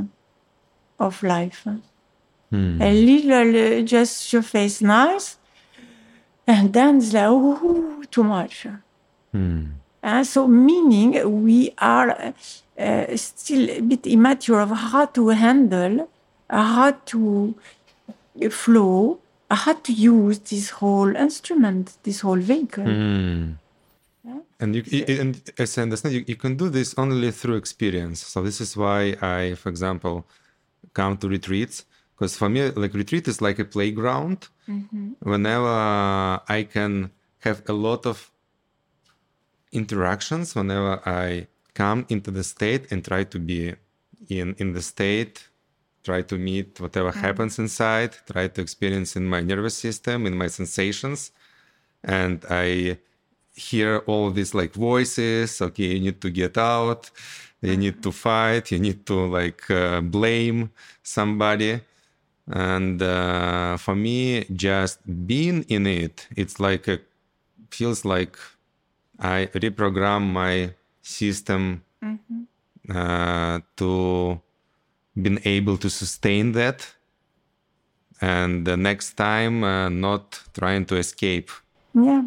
of life. A little, uh, just your face nice, and then it's like, oh, too much. And so, meaning we are uh, uh, still a bit immature of how to handle, how to flow, how to use this whole instrument, this whole vehicle. and you, you- and as I understand, you, you can do this only through experience. So this is why I, for example, come to retreats because for me, like retreat is like a playground. Mm-hmm. Whenever I can have a lot of interactions, whenever I come into the state and try to be in in the state, try to meet whatever mm. happens inside, try to experience in my nervous system, in my sensations, and I hear all these like voices. Okay, you need to get out. You need mm. to fight. You need to like uh, blame somebody. And uh, for me, just being in it, it's like a feels like I reprogram my system uh, to being able to sustain that, and the next time uh, not trying to escape. Yeah.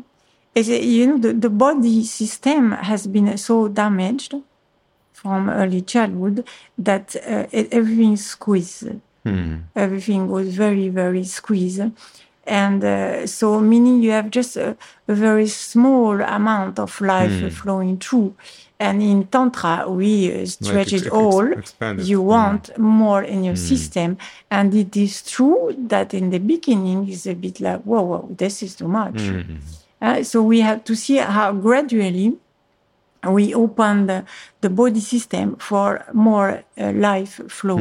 It's, you know, the, the body system has been so damaged from early childhood that uh, everything is squeezed. Everything was very, very squeezed. And uh, so, meaning you have just a, a very small amount of life flowing through. And in Tantra, we uh, stretch ex- it all. You want more in your system. And it is true that in the beginning, it's a bit like, whoa, whoa, this is too much. Uh, so we have to see how gradually we open the, the body system for more uh, life flow.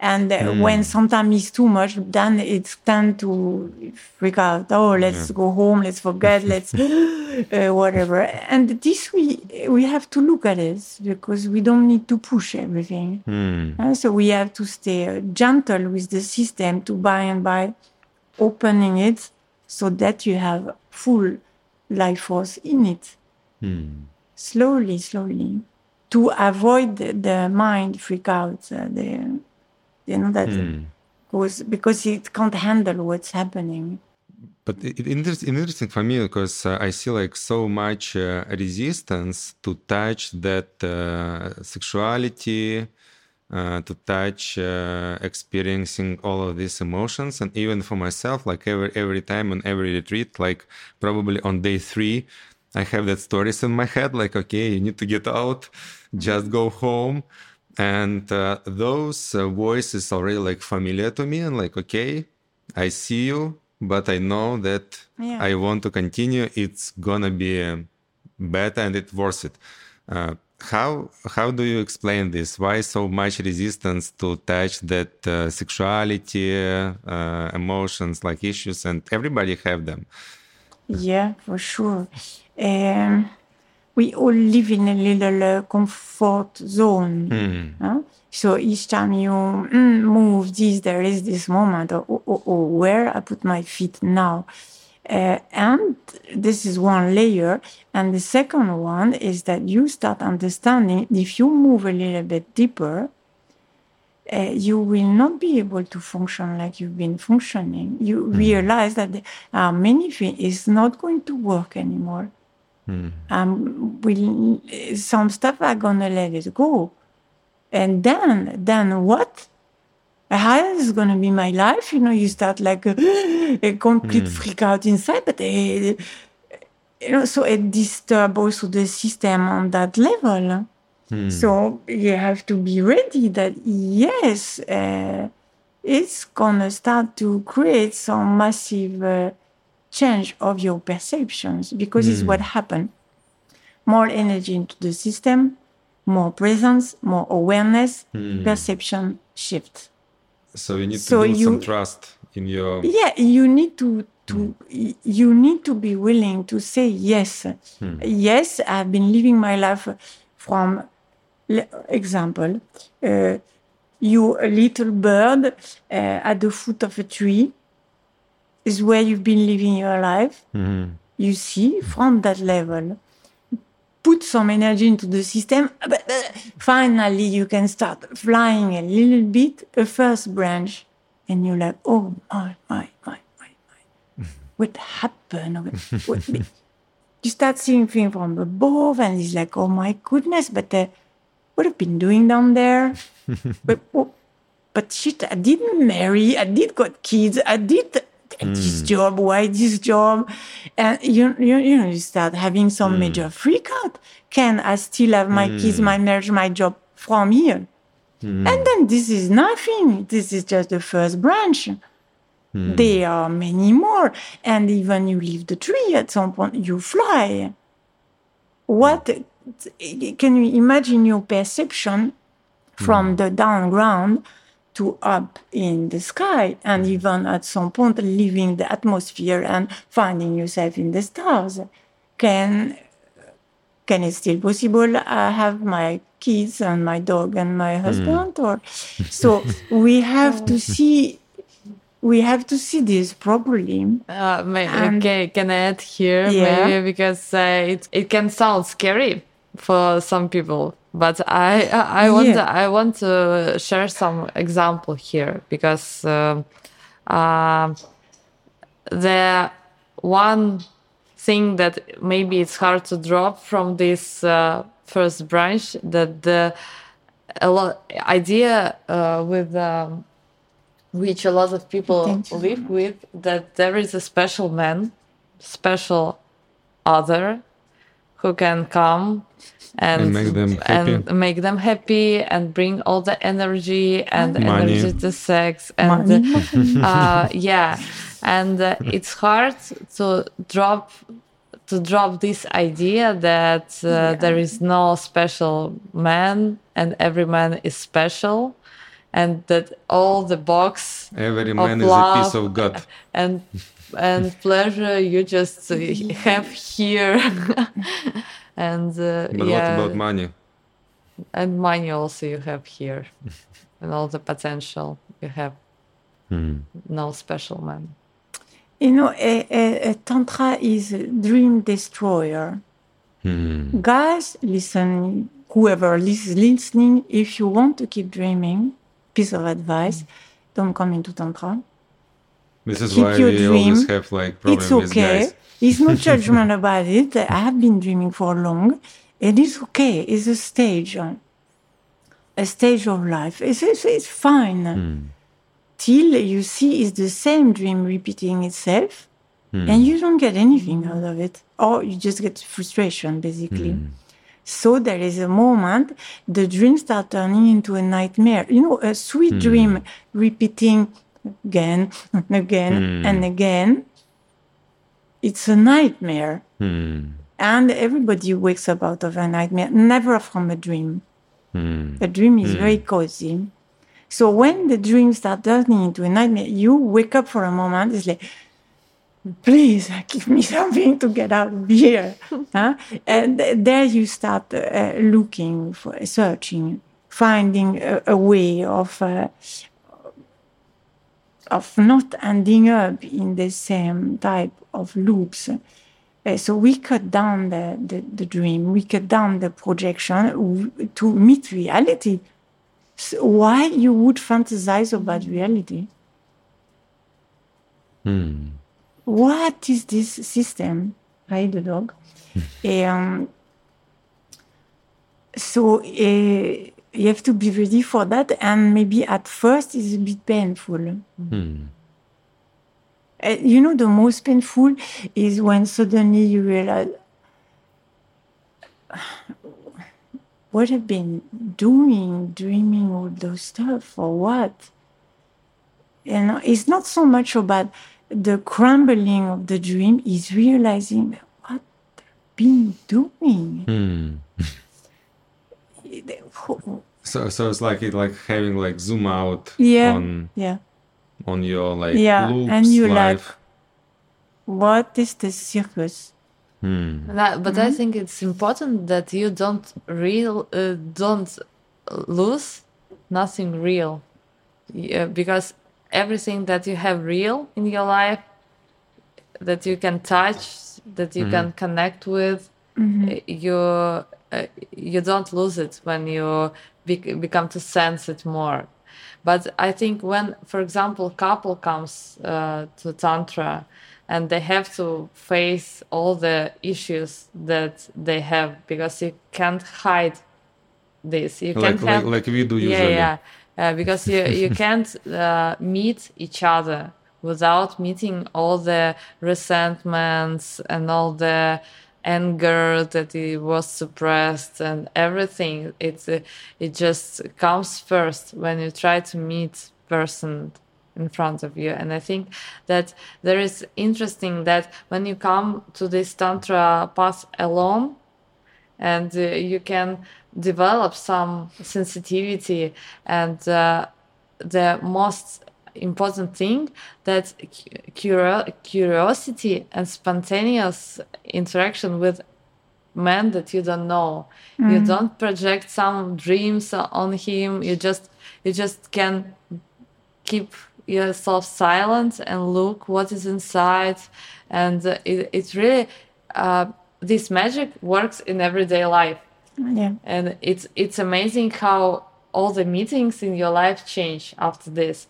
And uh, when sometimes it's too much, then it's tend to freak out. Oh, let's go home. Let's forget. let's uh, whatever. And this we we have to look at it because we don't need to push everything. Uh, so we have to stay uh, gentle with the system to by and by opening it so that you have full life force in it. Slowly, slowly, to avoid the, the mind freak out. Uh, the, you know that goes because it can't handle what's happening. But it, it inter- interesting for me because uh, I see like so much uh, resistance to touch that uh, sexuality, uh, to touch uh, experiencing all of these emotions, and even for myself, like every every time on every retreat, like probably on day three, I have that stories in my head, like okay, you need to get out, just go home. And uh, those uh, voices already like familiar to me, and like okay, I see you, but I know that Yeah. I want to continue. It's gonna be um, better and it's worth it. Uh, how how do you explain this? Why so much resistance to touch that uh, sexuality, uh, emotions, like issues, and everybody have them. Yeah, for sure. Um, we all live in a little uh, comfort zone. huh? So each time you mm, move this, there is this moment of, oh, oh, oh, where I put my feet now. Uh, and this is one layer. And the second one is that you start understanding if you move a little bit deeper, uh, you will not be able to function like you've been functioning. You realize that are many things is not going to work anymore. Um, will some stuff are gonna let it go, and then then what? How is gonna be my life? You know, you start like a, a complete freak out inside, but uh, you know, so it disturbs also the system on that level. So you have to be ready that yes, uh, it's gonna start to create some massive uh, change of your perceptions because it's what happened. More energy into the system, more presence, more awareness, perception shift. So you need So to build you- some trust in your. Yeah, you need to to y- you need to be willing to say yes. Yes, I've been living my life from example. Uh, you a little bird uh, at the foot of a tree is where you've been living your life. You see from that level. Put some energy into the system, but finally you can start flying a little bit, a first branch, and you're like, oh my, my, my, my, my. What happened? What, what, you start seeing things from above, and it's like, oh my goodness, but uh, what have been doing down there? but, oh, but shit, I didn't marry, I did got kids, I did this hmm. job, why this job? And you, you, you know, you start having some hmm. major freak out. Can I still have my kids, hmm. my marriage, my job from here? And then this is nothing. This is just the first branch. There are many more. And even you leave the tree at some point, you fly. What can you imagine your perception from the down ground to up in the sky and even at some point leaving the atmosphere and finding yourself in the stars. Can can it still possible i have my kids and my dog and my husband or so we have to see we have to see this properly. Uh, may, And- okay, can I add here? Yeah. maybe because uh, it it can sound scary for some people, but I I want Yeah. to, I want to share some example here because um uh, the one thing that maybe it's hard to drop from this uh, first branch that the a lot idea uh, with um, which a lot of people live with, that there is a special man, special other who can come and, And make them happy. and make them happy and bring all the energy and Money. energy to sex and uh, yeah and uh, it's hard to drop to drop this idea that uh, there is no special man and every man is special and that all the box Every man is a piece of God. and and pleasure you just uh, have here. And uh, But yeah. what about money? and money also you have here. And all the potential you have. No special man. You know, a, a, a tantra is a dream destroyer. Guys, listen, whoever is listening, if you want to keep dreaming, piece of advice, don't come into tantra. This is Keep why your we always have like problems it's with okay. guys. It's no judgment about it. I have been dreaming for long. And It is okay. It's a stage, a stage of life. It's, it's, it's fine. Hmm. Till you see it's the same dream repeating itself, hmm. and you don't get anything out of it, or you just get frustration, basically. Hmm. So there is a moment the dream start turning into a nightmare. You know, a sweet dream repeating again and again and again. It's a nightmare. And everybody wakes up out of a nightmare, never from a dream. A dream is very cozy. So when the dream starts turning into a nightmare, you wake up for a moment. It's like, please give me something to get out of here. huh? And th- there you start uh, looking for, searching, finding a, a way of uh, of not ending up in the same type of loops. Uh, so we cut down the, the, the dream, we cut down the projection to meet reality. So why you would fantasize about reality? What is this system? Right, the dog. um, so uh, you have to be ready for that, and maybe at first it's a bit painful. Uh, you know, the most painful is when suddenly you realize what I've been doing, dreaming all those stuff for what? You know, it's not so much about the crumbling of the dream, is realizing what I've been doing. So, so it's like it like having like zoom out Yeah, on yeah, on your like Yeah, loops, and you like- life. what is the circus? Hmm. That, but I mm-hmm. think it's important that you don't real uh, don't lose nothing real, yeah, because everything that you have real in your life, that you can touch, that you hmm. can connect with, uh, you uh, you don't lose it when you bec- become to sense it more. But I think when, for example, couple comes uh, to tantra and they have to face all the issues that they have because you can't hide this. You Like can't like, like we do usually. yeah. Uh, because you, you can't uh, meet each other without meeting all the resentments and all the anger that it was suppressed and everything. It's uh, it just comes first when you try to meet person in front of you and i think that there is interesting that when you come to this tantra path alone and uh, you can develop some sensitivity and uh, the most important thing that curio- curiosity and spontaneous interaction with men that you don't know. You don't project some dreams on him. You just you just can keep yourself silent and look what is inside. And uh, it, it's really uh, this magic works in everyday life. Yeah. and it's it's amazing how all the meetings in your life change after this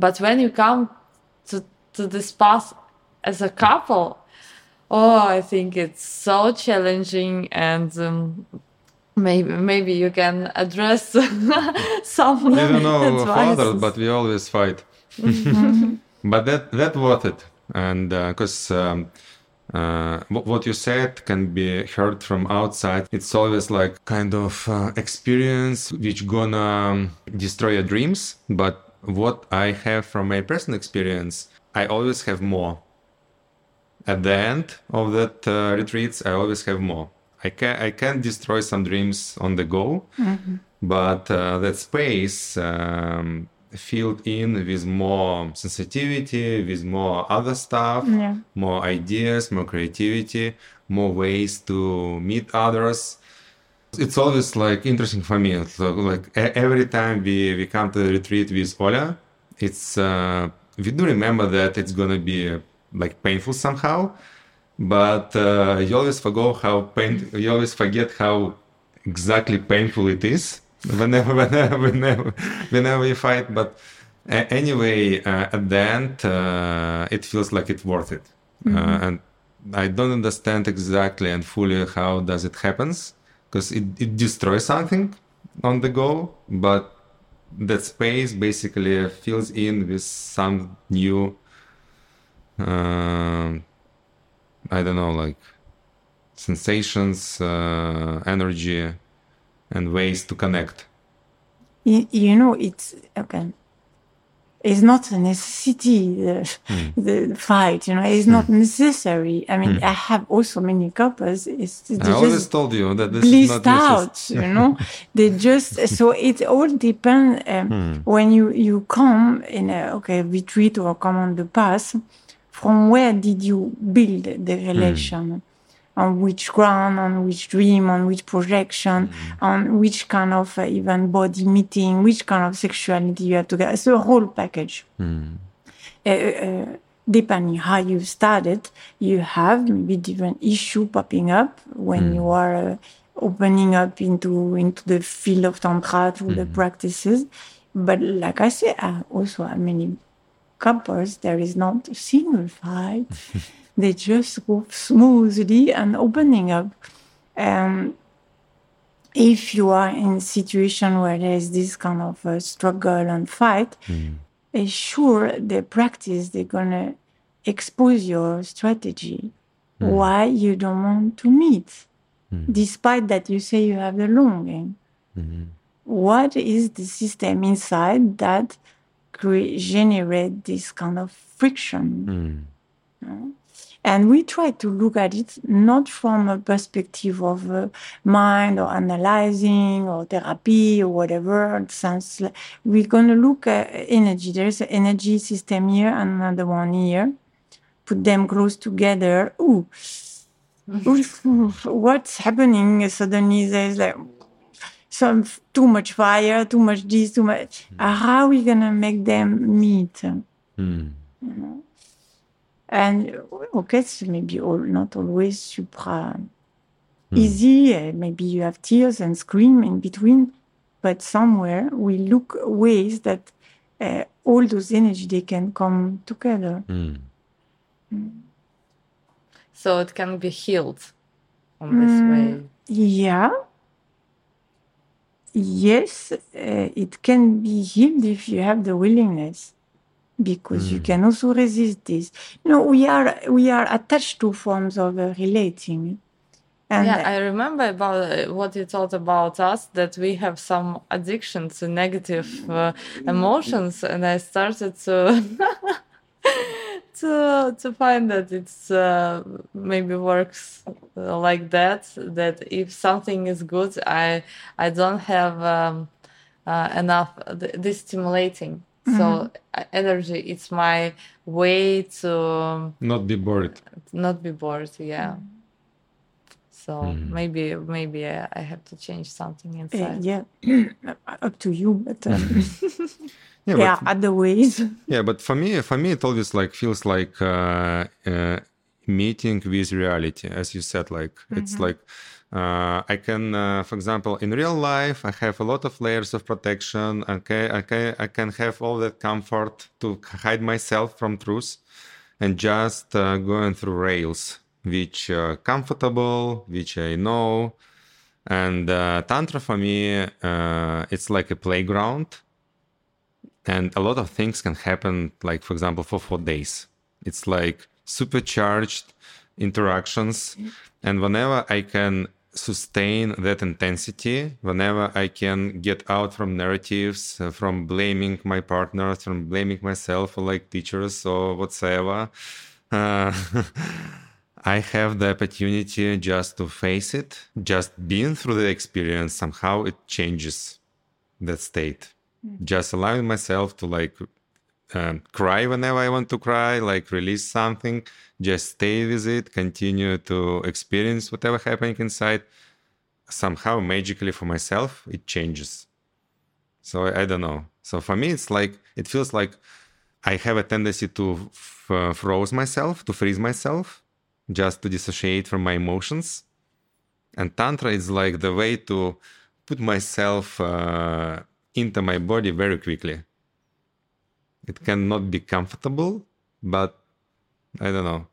but when you come to to this path as a couple oh i think it's so challenging and um, maybe maybe you can address some We don't know fathers, but we always fight. but that that worth it. And because um, uh, what you said can be heard from outside. It's always like kind of uh, experience which gonna um, destroy your dreams but what i have from my personal experience i always have more at the end of that uh, retreats i always have more i can i can destroy some dreams on the go mm-hmm. but uh, that space um, filled in with more sensitivity, with more other stuff, yeah. more ideas, more creativity, more ways to meet others. It's always like interesting for me. So like every time we, we come to the retreat with Ola, it's uh, we do remember that it's gonna be like painful somehow, but uh, you always forget how pain. You always forget how exactly painful it is whenever, whenever, whenever, whenever you fight. But uh, anyway, uh, at the end, uh, it feels like it's worth it. Mm-hmm. and I don't understand exactly and fully how does it happens because it, it destroys something on the go, but that space basically fills in with some new uh, I don't know, like sensations, uh, energy, and ways to connect. You, you know, it's okay. It's not a necessity the, mm. the fight. You know, it's mm. not necessary. I mean, mm. I have also many couples. It's, I always told you that this is not out. you know, they just so it all depends um, hmm. when you you come in a okay retreat or come on the path. From where did you build the hmm. relation? On which ground, on which dream, on which projection, mm-hmm. on which kind of uh, even body meeting, which kind of sexuality you have to get. It's a whole package. Mm. Uh, uh, depending how you started, you have maybe different issue popping up when mm. you are uh, opening up into into the field of tantra through the practices. But like I say, I also have many couples. There is not a single fight. they just go smoothly and opening up. Um, if you are in a situation where there is this kind of struggle and fight, mm. sure the practice they're gonna expose your strategy mm. why you don't want to meet, mm. despite that you say you have the longing. Mm-hmm. What is the system inside that create, generate this kind of friction? You know? And we try to look at it not from a perspective of uh, mind or analyzing or therapy or whatever. Sense we're going to look at energy. There's an energy system here and another one here. Put them close together. Ooh, what's happening? Suddenly there's like some too much fire, too much this, too much. Mm. How are we gonna make them meet? Mm. You know? And okay, it's maybe all, not always supra mm. easy. maybe you have tears and scream in between, but somewhere we look ways that uh, all those energy they can come together. Mm. Mm. So it can be healed on this hmm, way. Yeah. Yes, uh, it can be healed if you have the willingness because mm. you can also resist this. You know, we are we are attached to forms of uh, relating. And yeah, I remember about uh, what you told about us that we have some addiction to negative uh, emotions, and I started to to to find that it's uh, maybe works uh, like that. That if something is good, I I don't have um, uh, enough this stimulating Mm-hmm. So energy, it's my way to not be bored. Not be bored, yeah. So mm. maybe maybe I, I, have to change something inside. Uh, yeah, up to you, but. Um, yeah, yeah but, other ways. Yeah, but for me, for me, it always like feels like uh, uh, meeting with reality, as you said. Like mm-hmm. it's like uh, I can, uh, for example, in real life, I have a lot of layers of protection. Okay, okay, I can have all that comfort to hide myself from truth, and just uh, going through rails, which are comfortable, which I know. And uh, tantra for me, uh, it's like a playground. and a lot of things can happen like for example for four days it's like supercharged interactions and whenever i can sustain that intensity whenever i can get out from narratives uh, from blaming my partners from blaming myself or like teachers or whatsoever. Uh, i have the opportunity just to face it just being through the experience. Somehow it changes that state. Just allowing myself to like um, cry whenever I want to cry, like release something, just stay with it, continue to experience whatever happening inside. Somehow, magically for myself, it changes. So I, I don't know. So for me, it's like it feels like I have a tendency to f- uh, froze myself, to freeze myself, just to dissociate from my emotions. And tantra is like the way to put myself uh, into my body very quickly. It cannot be comfortable, but I don't know.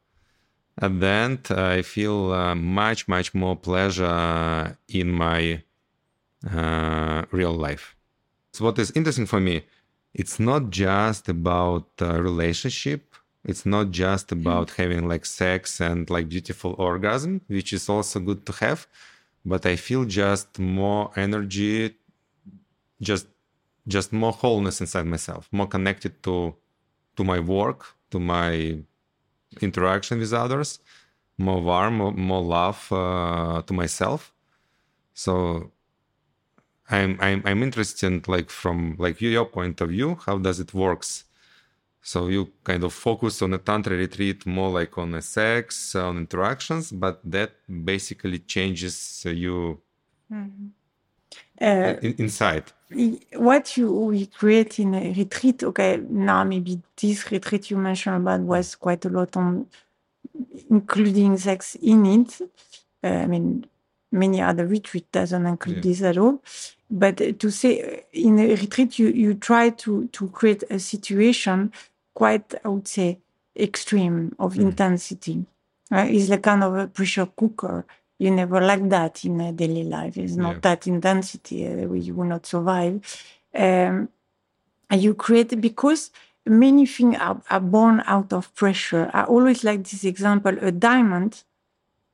At the end, I feel uh, much, much more pleasure in my uh, real life. So, what is interesting for me, it's not just about uh, relationship. It's not just about having like sex and like beautiful orgasm, which is also good to have. But I feel just more energy, just just more wholeness inside myself, more connected to to my work, to my interaction with others, more warm, more, more love uh, to myself. So I'm I'm I'm interested like from like your point of view, how does it works? So you kind of focus on a tantra retreat more like on a sex, on interactions, but that basically changes you Uh, in, inside. What you we create in a retreat okay now maybe this retreat you mentioned about was quite a lot on including sex in it uh, i mean many other retreat doesn't include Yeah. this at all but uh, to say uh, in a retreat you you try to to create a situation quite i would say extreme of intensity right? it's like kind of a pressure cooker you never like that in a daily life it's not Yeah. that intensity uh, you will not survive um, and you create because many things are, are born out of pressure. I always like this example: a diamond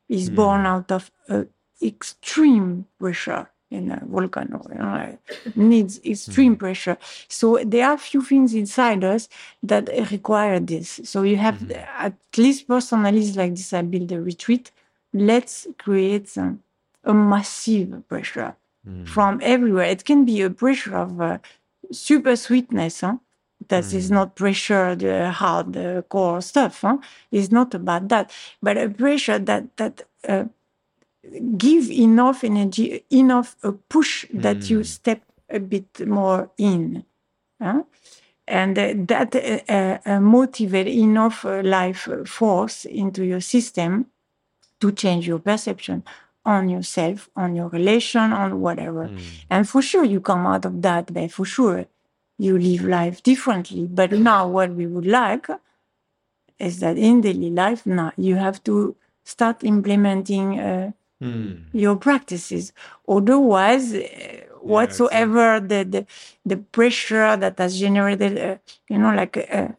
is born out of uh, extreme pressure in a volcano. You know, needs extreme pressure. So there are few things inside us that require this. So you have, at least personally, like this. I build a retreat. Let's create a massive pressure from everywhere. It can be a pressure of uh, super sweetness. Huh? That is not pressure, the hard uh, core stuff. Huh? It's not about that, but a pressure that that uh, give enough energy, enough a push that you step a bit more in. Huh? And uh, that uh, uh, uh, motivate enough uh, life force into your system to change your perception on yourself, on your relation, on whatever. And for sure, you come out of that, but for sure, you live life differently. But now, what we would like is that in daily life, now you have to start implementing uh, your practices. Otherwise, uh, whatsoever the, the the pressure that has generated, uh, you know, like a,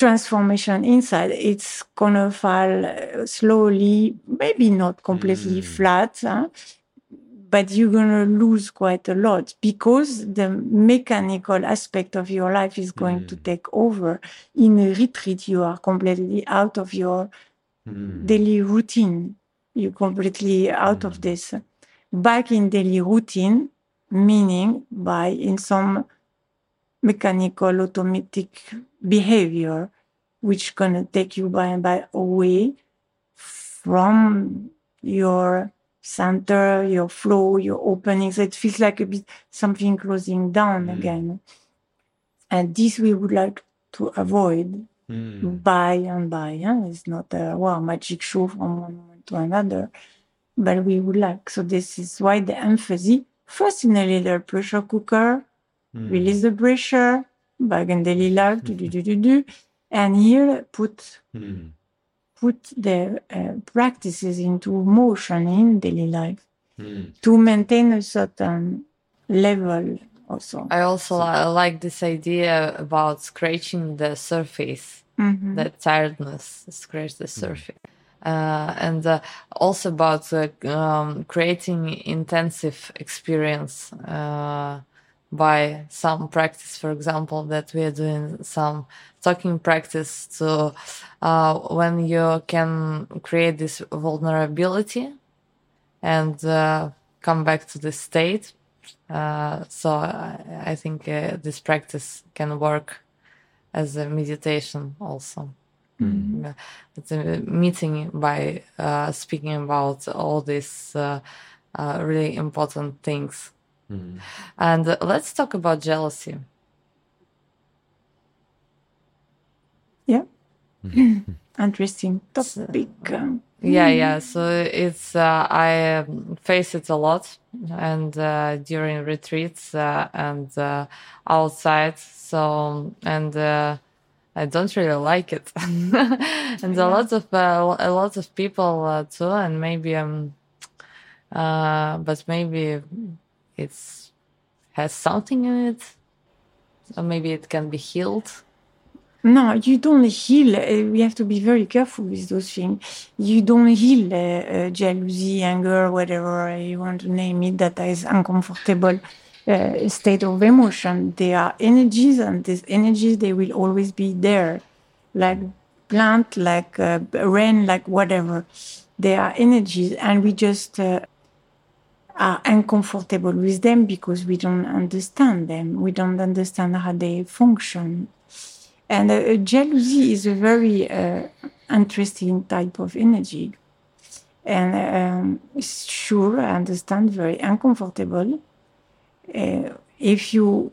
transformation inside, it's gonna fall uh, slowly, maybe not completely hmm. flat, huh? but you're gonna lose quite a lot because the mechanical aspect of your life is going to hmm. take over. In a retreat, you are completely out of your hmm. daily routine. You're completely out of this. Back in daily routine, meaning by in some mechanical automatic behavior, which gonna take you by and by away from your center, your flow, your openings. It feels like a bit something closing down mm. again. And this we would like to avoid mm. by and by. Huh? It's not a wow, magic show from one moment to another, but we would like. So this is why the emphasis first in a little pressure cooker, release the pressure, back in daily life, do, do, do, do, do. and here put put the uh, practices into motion in daily life to maintain a certain level Also, I also li- like this idea about scratching the surface, that tiredness, scratch the surface. Uh, and uh, also about uh, um, creating intensive experience uh, by some practice, for example, that we are doing some talking practice to uh, when you can create this vulnerability and uh, come back to the state. Uh, so I, I think uh, this practice can work as a meditation also. Yeah. It's a meeting by uh, speaking about all these uh, uh, really important things. And uh, let's talk about jealousy. yeah, interesting topic. Um, Yeah, yeah. So it's uh, I um, face it a lot, and uh, during retreats uh, and uh, outside. So and uh, I don't really like it, and a lot of uh, a lot of people uh, too, and maybe um, uh, but maybe it's has something in it, or maybe it can be healed. No, you don't heal. Uh, we have to be very careful with those things. You don't heal uh, uh, jealousy, anger, whatever you want to name it, that is uncomfortable uh, state of emotion. They are energies, and these energies, they will always be there. Like plant, like uh, rain, like whatever. They are energies, and we just uh, are uncomfortable with them because we don't understand them. We don't understand how they function. And uh, jealousy is a very uh, interesting type of energy. And um, sure, I understand, very uncomfortable. Uh, if you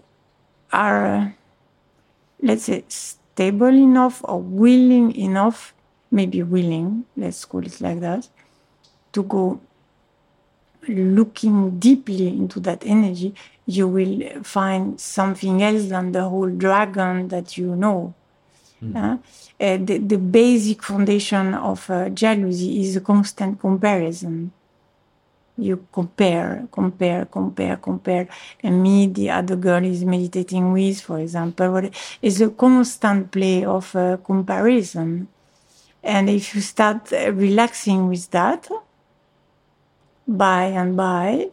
are, uh, let's say, stable enough or willing enough, maybe willing, let's call it like that, to go looking deeply into that energy, you will find something else than the whole dragon that you know. Uh, uh, the, the basic foundation of uh, jealousy is a constant comparison. You compare, compare, compare, compare. And me, the other girl is meditating with, for example, is a constant play of uh, comparison. And if you start uh, relaxing with that, by and by,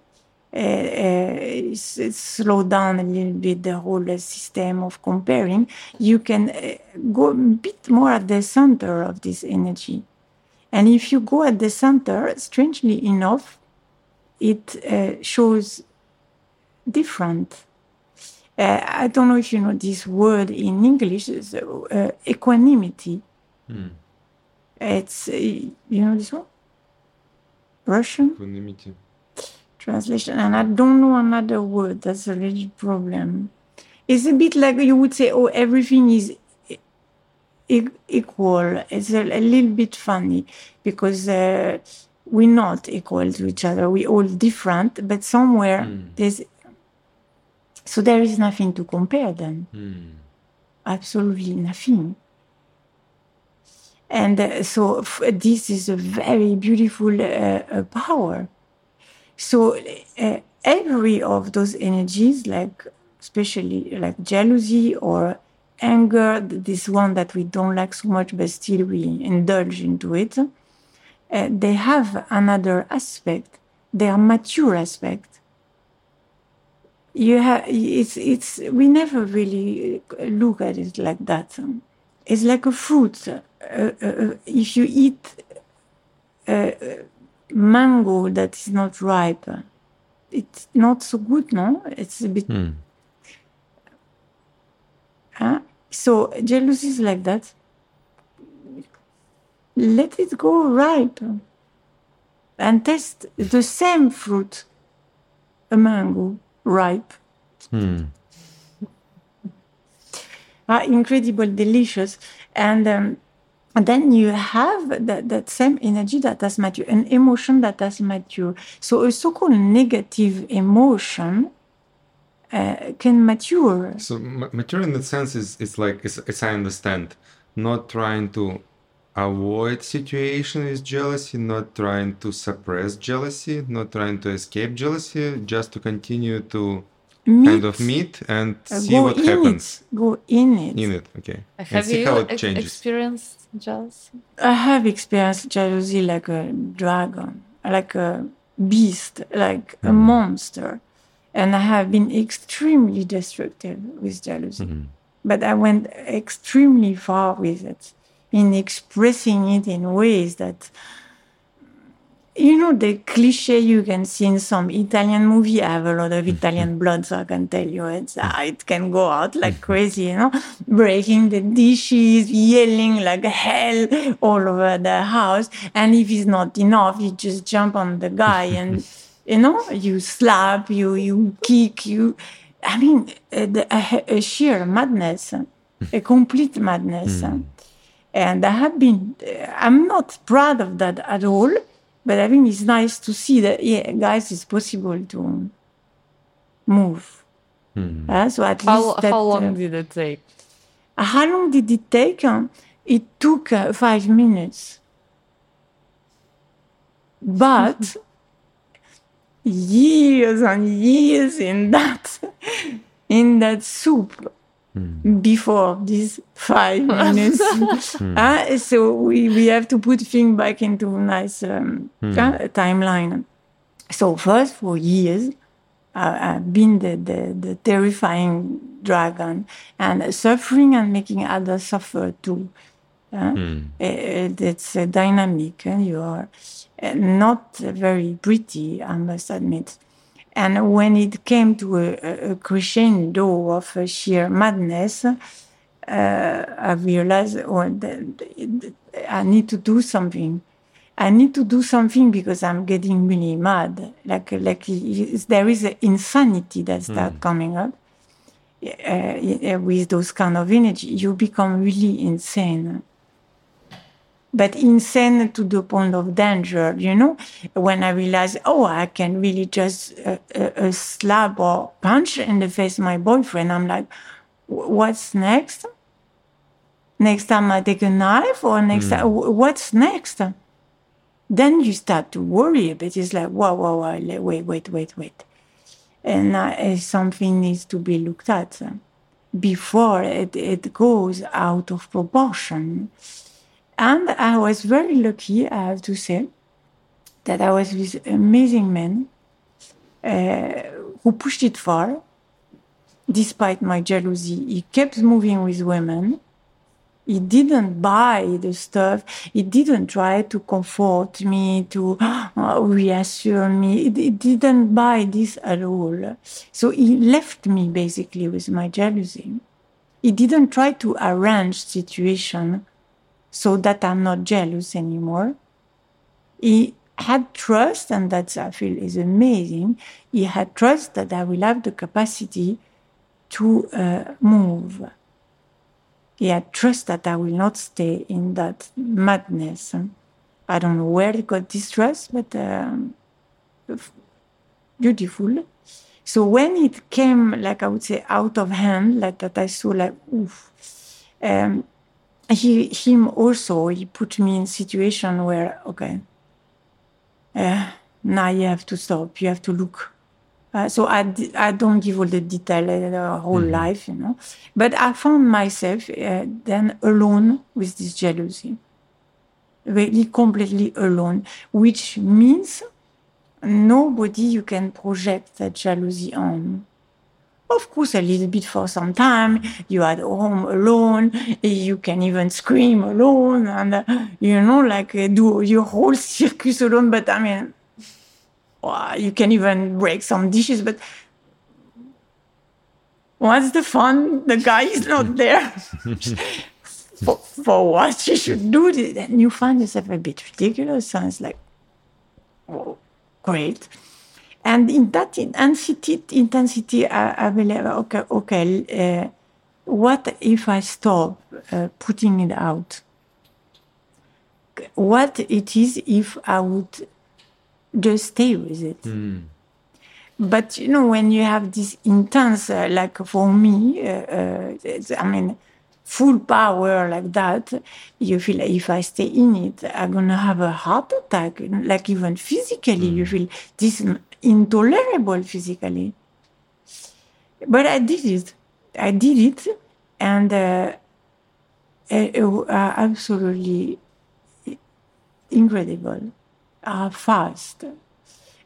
uh, uh, s- s- slow down a little bit the whole uh, system of comparing, you can uh, go a bit more at the center of this energy. And if you go at the center, strangely enough, it uh, shows different. Uh, I don't know if you know this word in English, is, uh, equanimity. It's, uh, you know this one? Russian? Equanimity. translation, and I don't know another word. That's a little problem. It's a bit like you would say, "Oh, everything is e- equal." It's a, a little bit funny because uh, we're not equal to each other. We're all different, but somewhere there's so there is nothing to compare then. Absolutely nothing. And uh, so this is a very beautiful uh, uh, power. So every of those energies, like especially like jealousy or anger, this one that we don't like so much, but still we indulge into it, uh, they have another aspect. They are mature aspect. You have it's it's we never really look at it like that. It's like a fruit. Uh, uh, if you eat uh, mango that is not ripe, it's not so good, no? It's a bit. Huh? So jealousy is like that. Let it go ripe and test the same fruit, a mango, ripe. Ah, incredible, delicious. And um, and then you have that, that same energy that has mature, an emotion that has mature. So a so-called negative emotion uh, can mature. So ma- mature in that sense is it's like as, as I understand, not trying to avoid situation with jealousy, not trying to suppress jealousy, not trying to escape jealousy, just to continue to meet, kind of meet and uh, see go what in happens it, go in it. in it. Okay. and Have see you how it ex- changes. experienced jealousy? I have experienced jealousy like a dragon, like a beast, like a mm-hmm. monster. And I have been extremely destructive with jealousy. Mm-hmm. But I went extremely far with it in expressing it in ways that, you know, the cliche you can see in some Italian movie. I have a lot of Italian blood, so I can tell you it's, uh, it can go out like crazy, you know, breaking the dishes, yelling like hell all over the house. And if it's not enough, you just jump on the guy and, you know, you slap, you, you kick, you, I mean, uh, a, a, a sheer madness, a complete madness. Hmm. And I have been, uh, I'm not proud of that at all, but I think it's nice to see that, yeah, guys, it's possible to move. Uh, so at How, least that, how long uh, did it take? how long did it take? Uh, It took uh, five minutes. But years and years in that in that soup before these five minutes. Uh, so we, we have to put things back into nice um, uh, timeline. So first for years, uh, I've been the, the, the terrifying dragon and suffering and making others suffer too. Uh, it- it's a dynamic. uh, you are uh, not very pretty, I must admit. And when it came to a, a- a crescendo of uh, sheer madness, uh, I realized oh, I need to do something. I need to do something because I'm getting really mad. Like, like there is an insanity that starts coming up uh, with those kind of energy. You become really insane but insane to the point of danger, you know? When I realized, oh, I can really just uh, uh, uh, slap or punch in the face my boyfriend, I'm like, what's next? Next time I take a knife or next time, what's next? Then you start to worry a bit. It's like, wow, wow, wow, wait, wait, wait, wait. And uh, something needs to be looked at before it, it goes out of proportion. And I was very lucky, I have to say, that I was with amazing men uh, who pushed it far, despite my jealousy. He kept moving with women. He didn't buy the stuff. He didn't try to comfort me, to reassure me. He didn't buy this at all. So he left me basically with my jealousy. He didn't try to arrange situation so that I'm not jealous anymore. He had trust, and that's I feel is amazing. He had trust that I will have the capacity to uh, move. He had trust that I will not stay in that madness. I don't know where he got this trust, but um, beautiful. So when it came, like I would say, out of hand, like that, I saw like, oof. Um, he him also he put me in situation where okay uh, now you have to stop you have to look. Uh, so I don't give all the detail uh, whole life you know. But i found myself uh, then alone with this jealousy. Really completely alone which means nobody you can project that jealousy on of course, a little bit for some time. You are at home alone. You can even scream alone, and uh, you know, like uh, do your whole circus alone. But I mean, wow, you can even break some dishes. But what's the fun? The guy is not there. for, for what you should do and you find yourself a bit ridiculous. And it's like, oh, great. And in that intensity, intensity, I, I believe, okay, okay, uh, what if I stop uh, putting it out? What it is if I would just stay with it? But you know, when you have this intense, uh, like for me, uh, uh, I mean, full power like that, you feel like if I stay in it, I'm gonna have a heart attack. Like even physically, you feel this intolerable physically. but I did it. I did it, and uh, it, uh, absolutely incredible, uh, fast.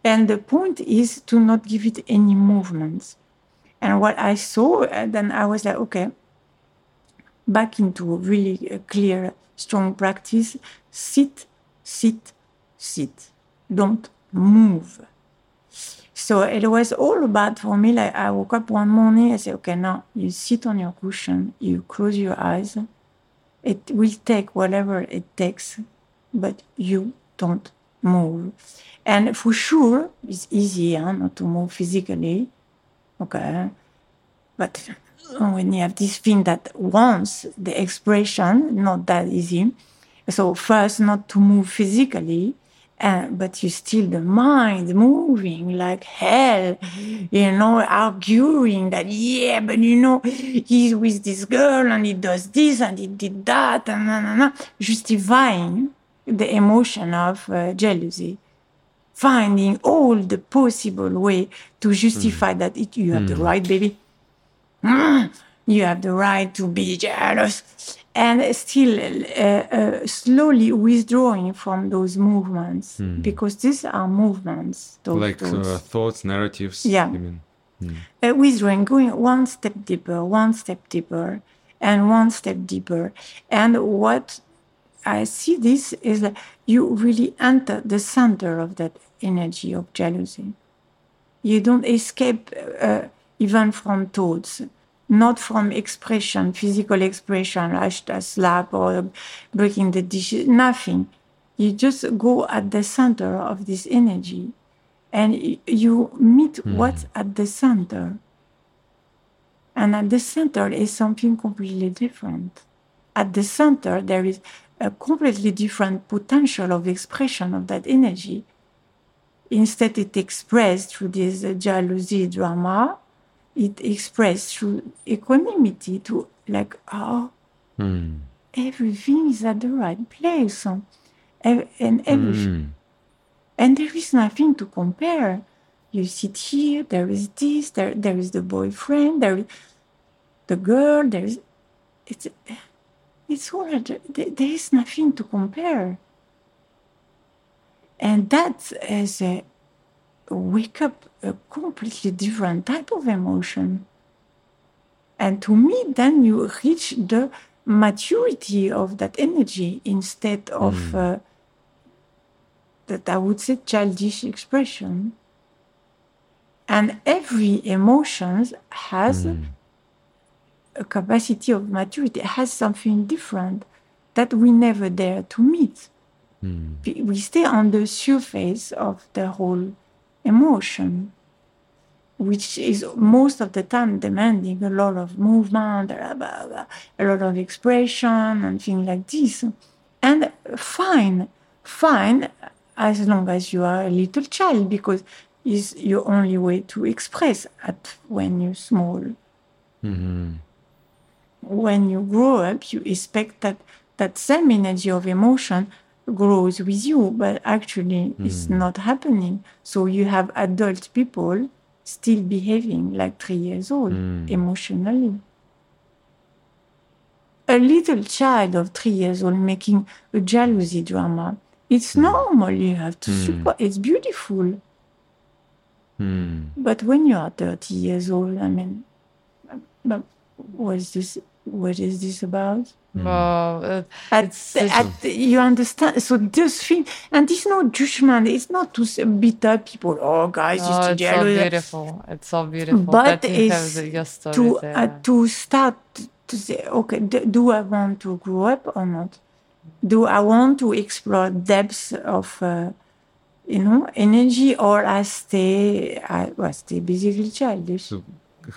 And the point is to not give it any movements. And what I saw, uh, then I was like, okay, back into really clear, strong practice. Sit, sit, sit. Don't move. So it was all about for me. Like I woke up one morning, I said, okay, now you sit on your cushion, you close your eyes. It will take whatever it takes, but you don't move. And for sure, it's easier not to move physically. Okay. But when you have this thing that wants the expression, not that easy. So first, not to move physically, uh, but you still the mind moving like hell, you know, arguing that, yeah, but you know, he's with this girl and he does this and he did that, and justifying the emotion of uh, jealousy, finding all the possible way to justify mm. that it, you have mm. the right, baby. Mm, you have the right to be jealous and still uh, uh, slowly withdrawing from those movements mm. because these are movements those, like those. Uh, thoughts narratives yeah mm. withdrawing going one step deeper one step deeper and one step deeper and what i see this is that you really enter the center of that energy of jealousy you don't escape uh, even from thoughts not from expression, physical expression, like a slap or breaking the dishes, nothing. You just go at the center of this energy and you meet mm. what's at the center. And at the center is something completely different. At the center, there is a completely different potential of expression of that energy. Instead, it expressed through this jealousy drama it expressed through equanimity to like oh mm. everything is at the right place and everything mm. and there is nothing to compare you sit here there is this there there is the boyfriend there is the girl there is it's it's all there, there is nothing to compare and that is a wake up a completely different type of emotion. And to me, then you reach the maturity of that energy instead of mm. uh, that I would say childish expression. And every emotion has mm. a capacity of maturity, has something different that we never dare to meet. Mm. We stay on the surface of the whole emotion, which is most of the time demanding a lot of movement, a lot of expression, and things like this. And fine, fine, as long as you are a little child, because it's your only way to express at when you're small. Mm-hmm. When you grow up, you expect that that same energy of emotion grows with you, but actually mm. it's not happening. So you have adult people still behaving like three years old mm. emotionally. A little child of three years old making a jealousy drama. It's mm. normal. You have to mm. support. It's beautiful. Mm. But when you are 30 years old, I mean, what is this? What is this about? Mm. Uh, at, at, you understand? So this thing, and it's no judgment. It's not to beat up people. Oh, guys, oh, it's so beautiful. It's so beautiful. But it's to uh, to start to say, okay, do I want to grow up or not? Do I want to explore depths of, uh, you know, energy, or I stay, I well, stay basically childish? So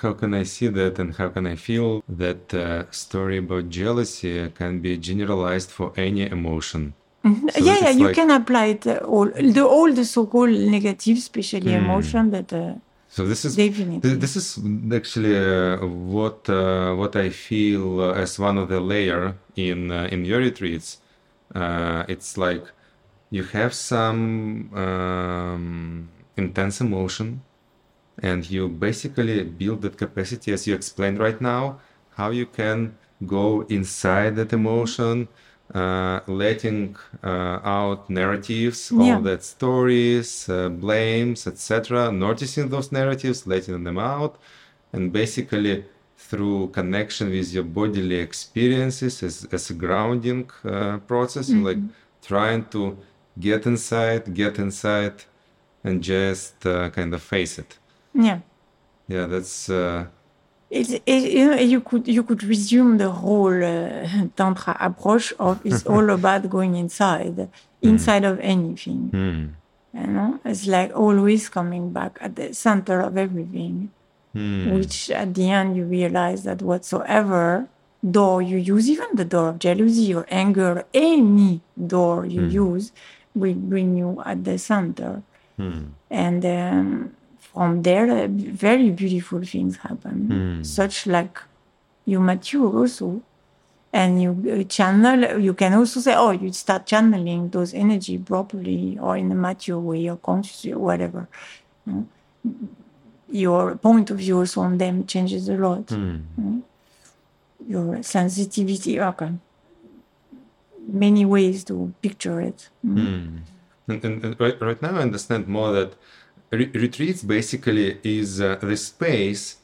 how can I see that and how can I feel that uh, story about jealousy can be generalized for any emotion? Mm-hmm. So yeah, yeah, you like... can apply it uh, all the all the so-called negative, especially mm. emotion that. Uh, so this is definitely this is actually uh, what uh, what I feel uh, as one of the layer in uh, in your retreats. it's like you have some um, intense emotion and you basically build that capacity as you explained right now, how you can go inside that emotion, uh, letting uh, out narratives, Yeah. all that stories, uh, blames, etc., noticing those narratives, letting them out, and basically through connection with your bodily experiences as, as a grounding uh, process, you're like trying to get inside, get inside, and just uh, kind of face it. Yeah. Yeah, that's uh, It, it, you know, you could you could resume the whole uh, tantra approach of it's all about going inside, inside of anything. hmm, You know, it's like always coming back at the center of everything, hmm, which at the end you realize that whatsoever door you use, even the door of jealousy or anger, any door you use, will bring you at the center. hmm, and um, from there uh, very beautiful things happen. Such like you mature also. And you uh, channel you can also say oh you start channeling those energy properly or in a mature way or consciously or whatever. Know. your point of view also on them changes a lot. Hmm. your sensitivity okay. Many ways to picture it. And, and, and right, right now, I understand more that re- retreats basically is uh, the space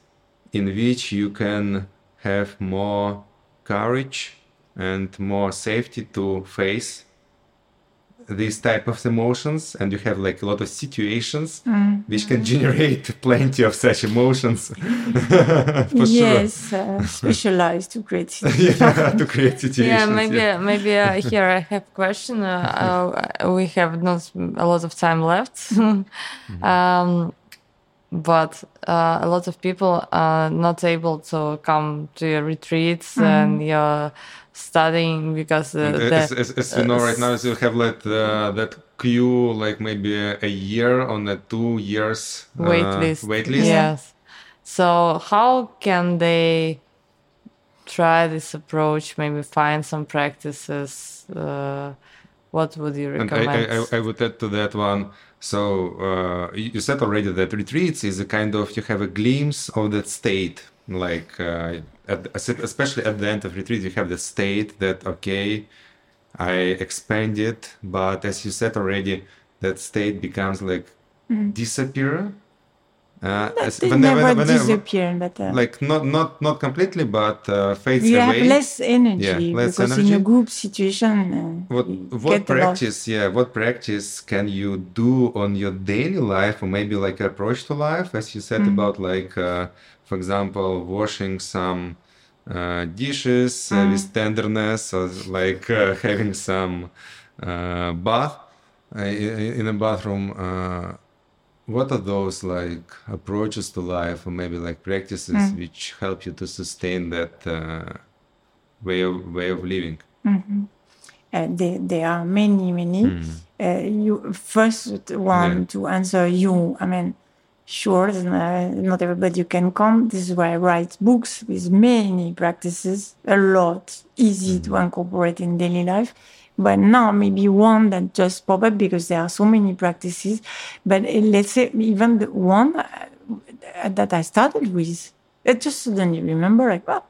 in which you can have more courage and more safety to face these type of emotions and you have like a lot of situations which can generate plenty of such emotions. For yes uh, specialized to create sure yeah, to create situations Yeah, maybe maybe uh, here I have a question. Uh, uh, we have not a lot of time left, um, but uh, a lot of people are not able to come to your retreats and your studying because uh, the, as, as, as you know right now you have like uh, that queue like maybe a, year on a two years uh, wait list. wait list Yes. So how can they try this approach? Maybe find some practices. Uh, what would you recommend? I, I- I would add to that one so uh, you said already that retreats is a kind of you have a glimpse of that state like uh, at, especially at the end of retreat you have the state that okay i expanded but as you said already that state becomes like disappear uh, as- never whenever- disappear, but uh, like not not not completely but uh, fades you away. have less energy Yeah, less because in a group situation, uh, what what practice yeah what practice can you do on your daily life or maybe like approach to life as you said about like uh, for example washing some uh, dishes uh, with tenderness or like uh, having some uh, bath uh, in, a bathroom uh, what are those like approaches to life or maybe like practices which help you to sustain that uh, way of way of living Uh, there, there are many, many. Uh, you first one Yeah. to answer you. I mean, sure, uh, not everybody can come. This is why I write books with many practices, a lot, easy to incorporate in daily life. But now maybe one that just pop up because there are so many practices. But uh, let's say even the one uh, that I started with, I just suddenly remember like, oh,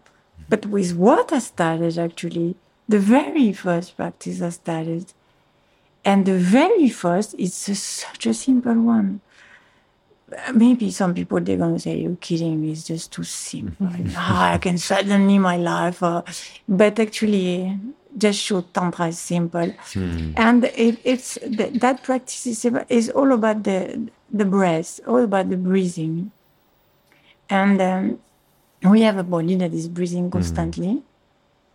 but with what I started actually, the very first practice I started, and the very first, it's a, such a simple one. Maybe some people they're gonna say you're kidding me. It's just too simple. Ah, I can suddenly my life, uh, but actually, just show tantra is simple, and it, it's th- that practice is, is all about the the breath, all about the breathing, and um, we have a body that is breathing constantly.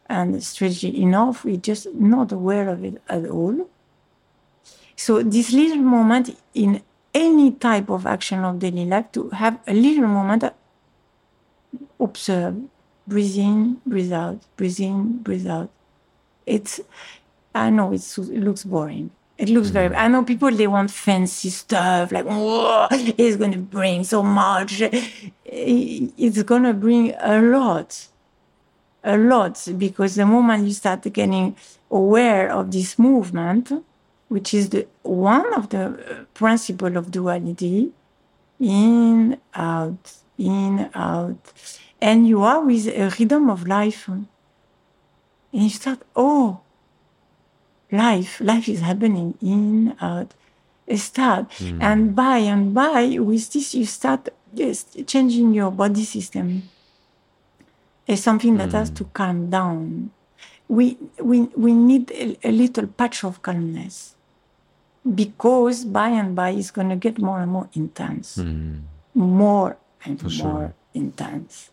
And strangely enough we're just not aware of it at all. So this little moment in any type of action of daily life to have a little moment observe breathe in breathe out breathe in breathe out. It's i know it's, it looks boring. It looks very mm-hmm. i know people they want fancy stuff like Whoa, it's going to bring so much. It's going to bring a lot a lot because the moment you start getting aware of this movement, which is the one of the uh, principle of duality, In, out, in, out. And you are with a rhythm of life. And you start, oh, life, life is happening in, out. Start. And by and by, with this, you start just changing your body system. It's something that has to calm down. We, we, we need a, a little patch of calmness because by and by it's going to get more and more intense. More and more intense.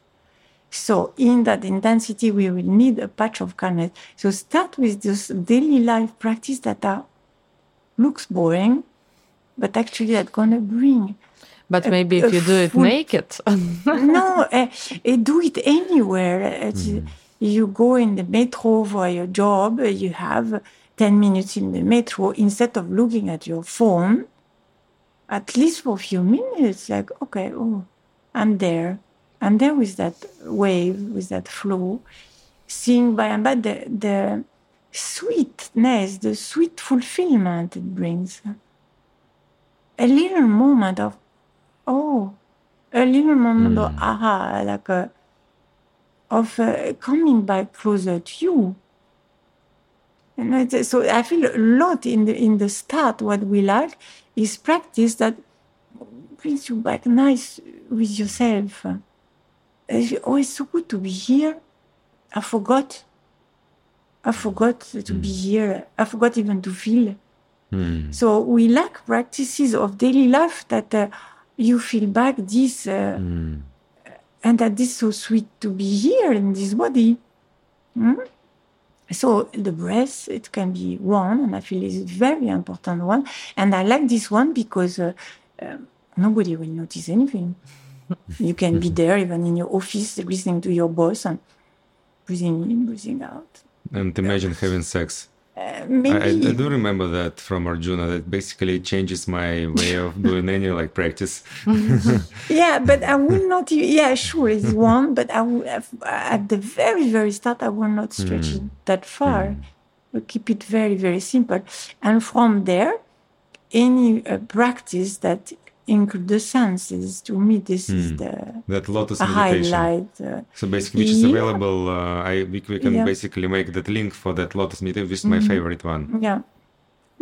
So in that intensity, we will need a patch of calmness. So start with this daily life practice that are, looks boring, but actually that's going to bring But maybe if you do it full- naked. no, uh, uh, do it anywhere. It's- You go in the metro for your job, you have 10 minutes in the metro. Instead of looking at your phone, at least for a few minutes, like, okay, oh, I'm there. I'm there with that wave, with that flow, seeing by and by the, the sweetness, the sweet fulfillment it brings. A little moment of, oh, a little moment of aha, like a, of uh, coming back closer to you. And so I feel a lot in the in the start. What we lack is practice that brings you back nice with yourself. It's always so good to be here. I forgot. I forgot to be here. I forgot even to feel. So we lack practices of daily life that uh, you feel back this, uh, and that is so sweet to be here in this body. Hmm? So the breath, it can be one, and I feel it's a very important one. And I like this one because uh, um, nobody will notice anything. you can be there, even in your office, listening to your boss and breathing in, breathing out. And imagine having sex. Uh, I, I, I do remember that from Arjuna. That basically changes my way of doing any like practice. Yeah, but I will not. Yeah, sure, it's one, but I will, at the very, very start, I will not stretch it that far. We'll keep it very, very simple. And from there, any uh, practice that include the senses, to me, this is the That lotus meditation. highlight. Uh, So basically, which is Yeah. available. Uh, I we, we can Yeah. basically make that link for that lotus meditation. This is my favorite one. yeah.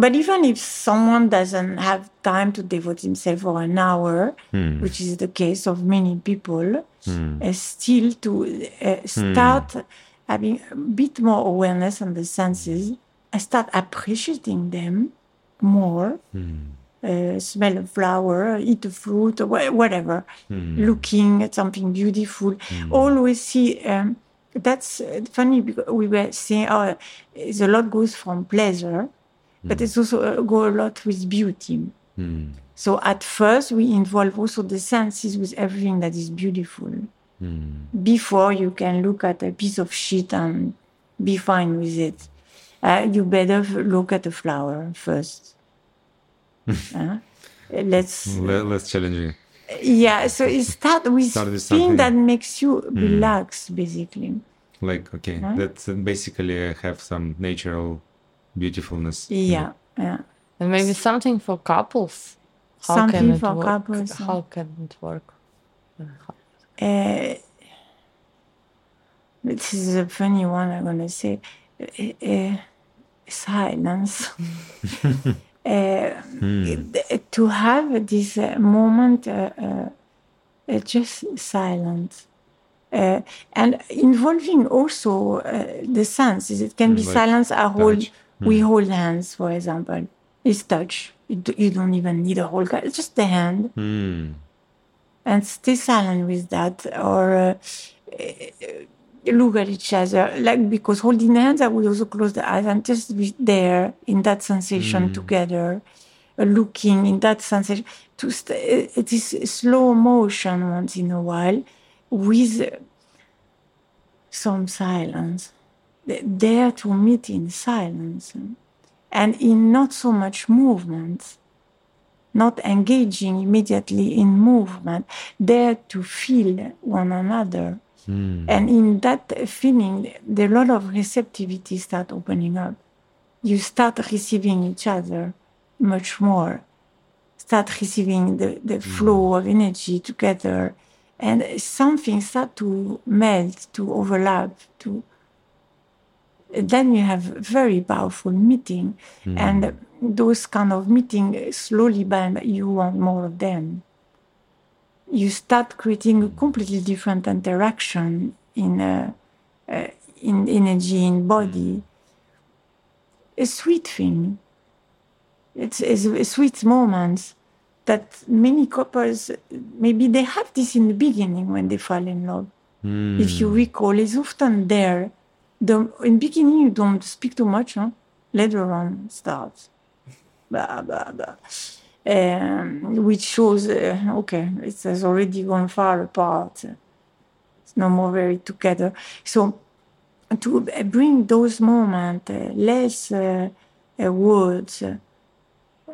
But even if someone doesn't have time to devote himself for an hour, which is the case of many people, uh, still to uh, start having a bit more awareness on the senses, and start appreciating them more. Uh, smell a flower, eat a fruit, or wha- whatever. Looking at something beautiful. Always see. Um, that's uh, funny because we were saying, oh, it's a lot goes from pleasure, but it's also uh, go a lot with beauty. So at first, we involve also the senses with everything that is beautiful. Before you can look at a piece of shit and be fine with it, uh, you better look at a flower first. Uh, let's Le- less challenging. yeah. So it start with Start with thing something. that makes you relax, basically. Like okay, that uh, basically uh, have some natural beautifulness. Yeah, yeah. and maybe something for couples. How Something can for work? couples, How can it work? Uh, this is a funny one. I'm gonna say uh, uh, silence. Uh, th- To have this uh, moment, uh, uh, uh, just silent. Uh, and involving also uh, the senses. It can be like silence. I hold, touch. we hold hands, for example. It's touch. You, do, you don't even need a whole. It's just the hand Hmm. and stay silent with that or uh, uh, look at each other like because holding hands i would also close the eyes and just be there in that sensation together uh, looking in that sensation to st- it is slow motion once in a while with uh, some silence Th- there to meet in silence and in not so much movement not engaging immediately in movement, there to feel one another. Hmm. And in that feeling, the lot of receptivity start opening up. You start receiving each other much more. start receiving the, the hmm. flow of energy together. And something start to melt, to overlap, to then you have very powerful meeting. Hmm. And those kind of meeting slowly by you want more of them you start creating a completely different interaction in uh, uh, in energy in body. A sweet thing. It's, it's a sweet moment that many couples maybe they have this in the beginning when they fall in love. If you recall it's often there. The in beginning you don't speak too much huh? later on starts. Blah blah blah um, which shows uh, okay it has already gone far apart. It's no more very together. So to bring those moments uh, less uh, words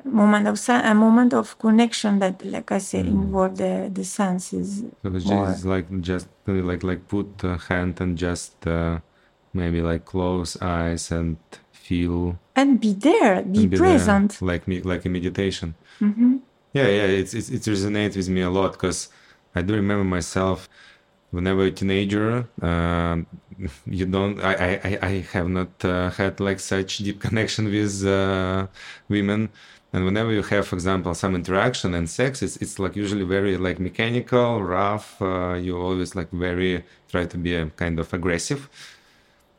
moment of a moment of connection that like i said involve the, the senses So it's just like just like like put a hand and just uh, maybe like close eyes and feel and be there be be there, present like me like a meditation. Yeah, yeah, it's, it's it resonates with me a lot because I do remember myself whenever a teenager. Um, you don't. I I I- have not uh, had like such deep connection with uh, women. And whenever you have, for example, some interaction and sex, it's, it's like usually very like mechanical, rough. Uh, you always like very try to be uh, kind of aggressive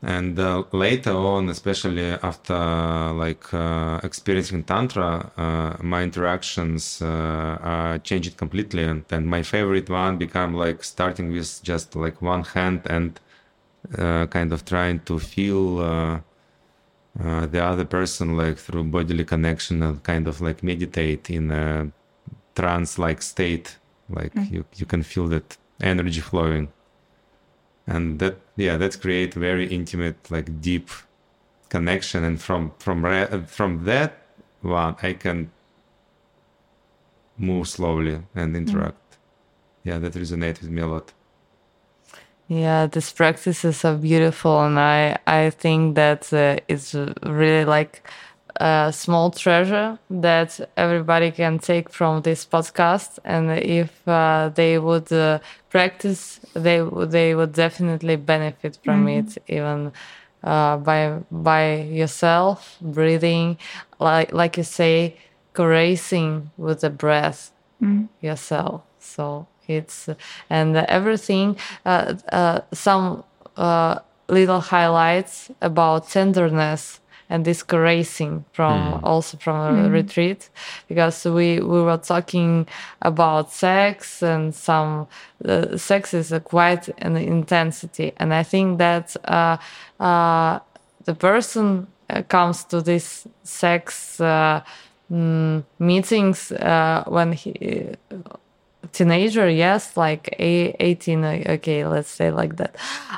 and uh, later on especially after like uh, experiencing tantra uh, my interactions uh, uh, changed completely. And then my favorite one become like starting with just like one hand and uh, kind of trying to feel uh, uh, the other person like through bodily connection and kind of like meditate in a trance like state. Like you, you can feel that energy flowing and that yeah that create very intimate like deep connection. And from from from that one i can move slowly and interact. Yeah that resonates with me a lot. Yeah, these practices are beautiful, and I I think that uh, it's really like a small treasure that everybody can take from this podcast. And if uh, they would uh, practice, they would they would definitely benefit from it, even uh, by by yourself breathing, like like you say, caressing with the breath yourself. So it's and everything. Uh, uh, some uh, little highlights about tenderness and this caressing from also from a retreat because we we were talking about sex and some uh, sex is a quite an intensity. And I think that uh, uh, the person uh, comes to this sex uh, mm, meetings uh, when he teenager yes like a- 18 uh, okay let's say like that.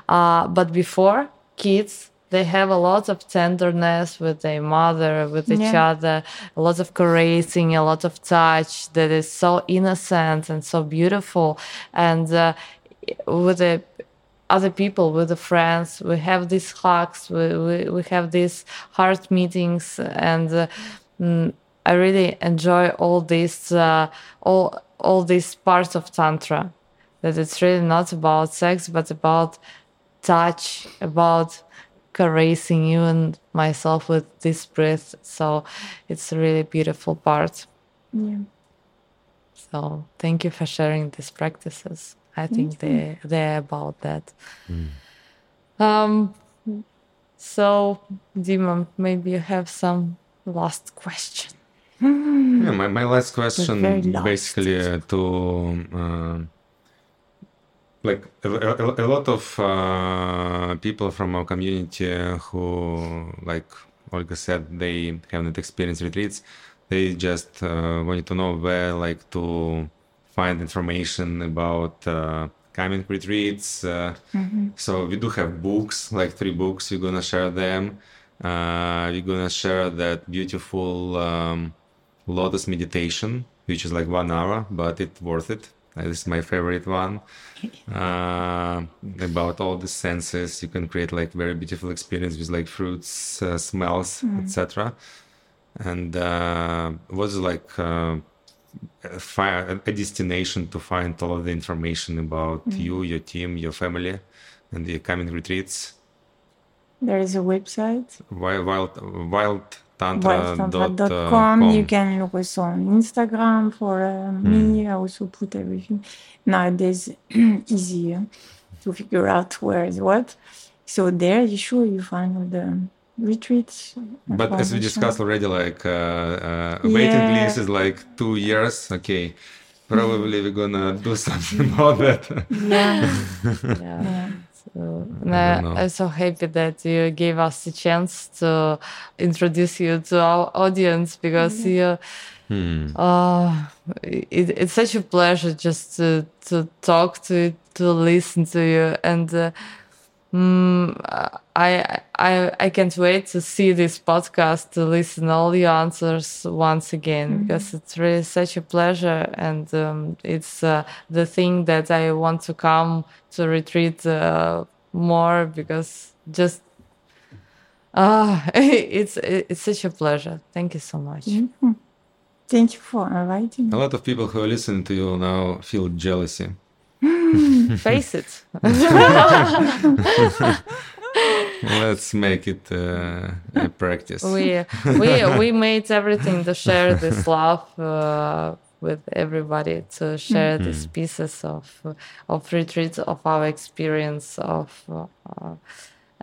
Uh, but before kids they have a lot of tenderness with their mother with each Yeah. other a lot of caressing a lot of touch that is so innocent and so beautiful. And uh, with the other people with the friends we have these hugs we, we, we have these heart meetings. And uh, mm, i really enjoy all these uh, all all these parts of tantra. That it's really not about sex but about touch about caressing you and myself with this breath so it's a really beautiful part yeah. so thank you for sharing these practices. I think they they're about that. Um, so Dima, maybe you have some last question. yeah my, my last question basically uh, to uh, like a, a, a lot of uh, people from our community who like olga said they haven't experienced retreats. They just uh, wanted to know where like to find information about uh, coming retreats uh, so we do have books like three books we're gonna share them. Uh, we're gonna share that beautiful um, lotus meditation which is like one hour but it's worth it this is my favorite one. Uh, about all the senses you can create like very beautiful experience with like fruits uh, smells etc and uh, was like uh, a, a destination to find all of the information about you, your team, your family, and the coming retreats. There is a website, Wild, wild, wildtantra.com. wildtantra.com. You can look also on Instagram for uh, me. I also put everything. Nowadays, easier to figure out where is what. So there, you sure you find all the retreats. But as we discussed already, like uh, uh, waiting Yeah. list is like two years. Okay, probably we're gonna do something about that. Yeah, Yeah. yeah. So, I, I I'm so happy that you gave us the chance to introduce you to our audience because you, Hmm. uh, it, it's such a pleasure just to, to talk to you, to listen to you, and uh, mm, I, I I can't wait to see this podcast to listen all your answers once again because it's really such a pleasure and um, it's uh, the thing that I want to come to retreat uh, more because just uh, it's it's such a pleasure. Thank you so much. Mhm. Thank you for inviting A lot of people who are listening to you now feel jealousy. Face it. Let's make it uh, a practice. we we we made everything to share this love uh, with everybody to share these pieces of of retreats of our experience of uh,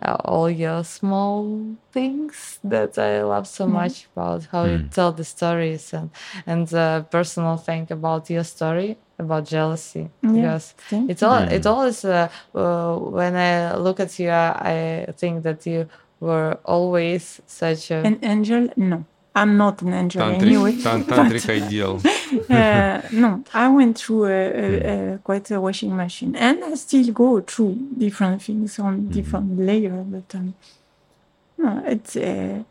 uh, all your small things that I love so much about how you tell the stories and and uh, personal thing about your story about jealousy Yeah, because it's all it always uh, uh, when I look at you I think that you were always such a An angel? No, I'm not an angel Tantric, anyway. tan- tantric ideal. uh, no, I went through a, a, a, quite a washing machine, and I still go through different things on different layers. But um, no, it's uh,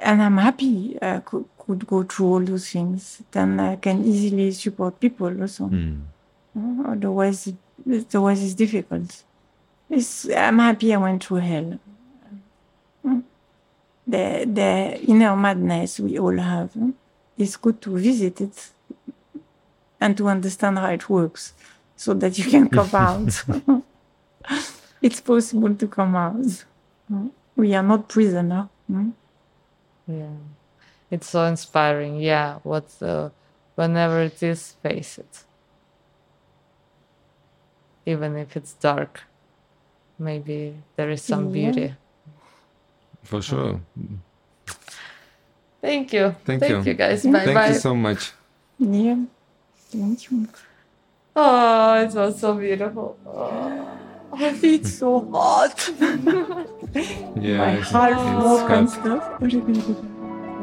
and I'm happy I could, could go through all those things. Then I can easily support people also. Hmm. Uh, Otherwise, otherwise it's difficult. It's, I'm happy I went through hell. Mm. The the inner madness we all have. mm, It's good to visit it and to understand how it works, so that you can come out. it's possible to come out. Mm. We are not prisoner. mm. yeah it's so inspiring yeah what uh, whenever it is face it even if it's dark maybe there is some Yeah. beauty For sure. thank you Thank thank you. you guys bye Thank bye you so much. Yeah. Thank you. oh it was so beautiful oh, feel so hot. Yeah, My heart it's broke and stuff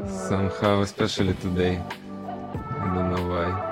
somehow, especially today. I don't know why.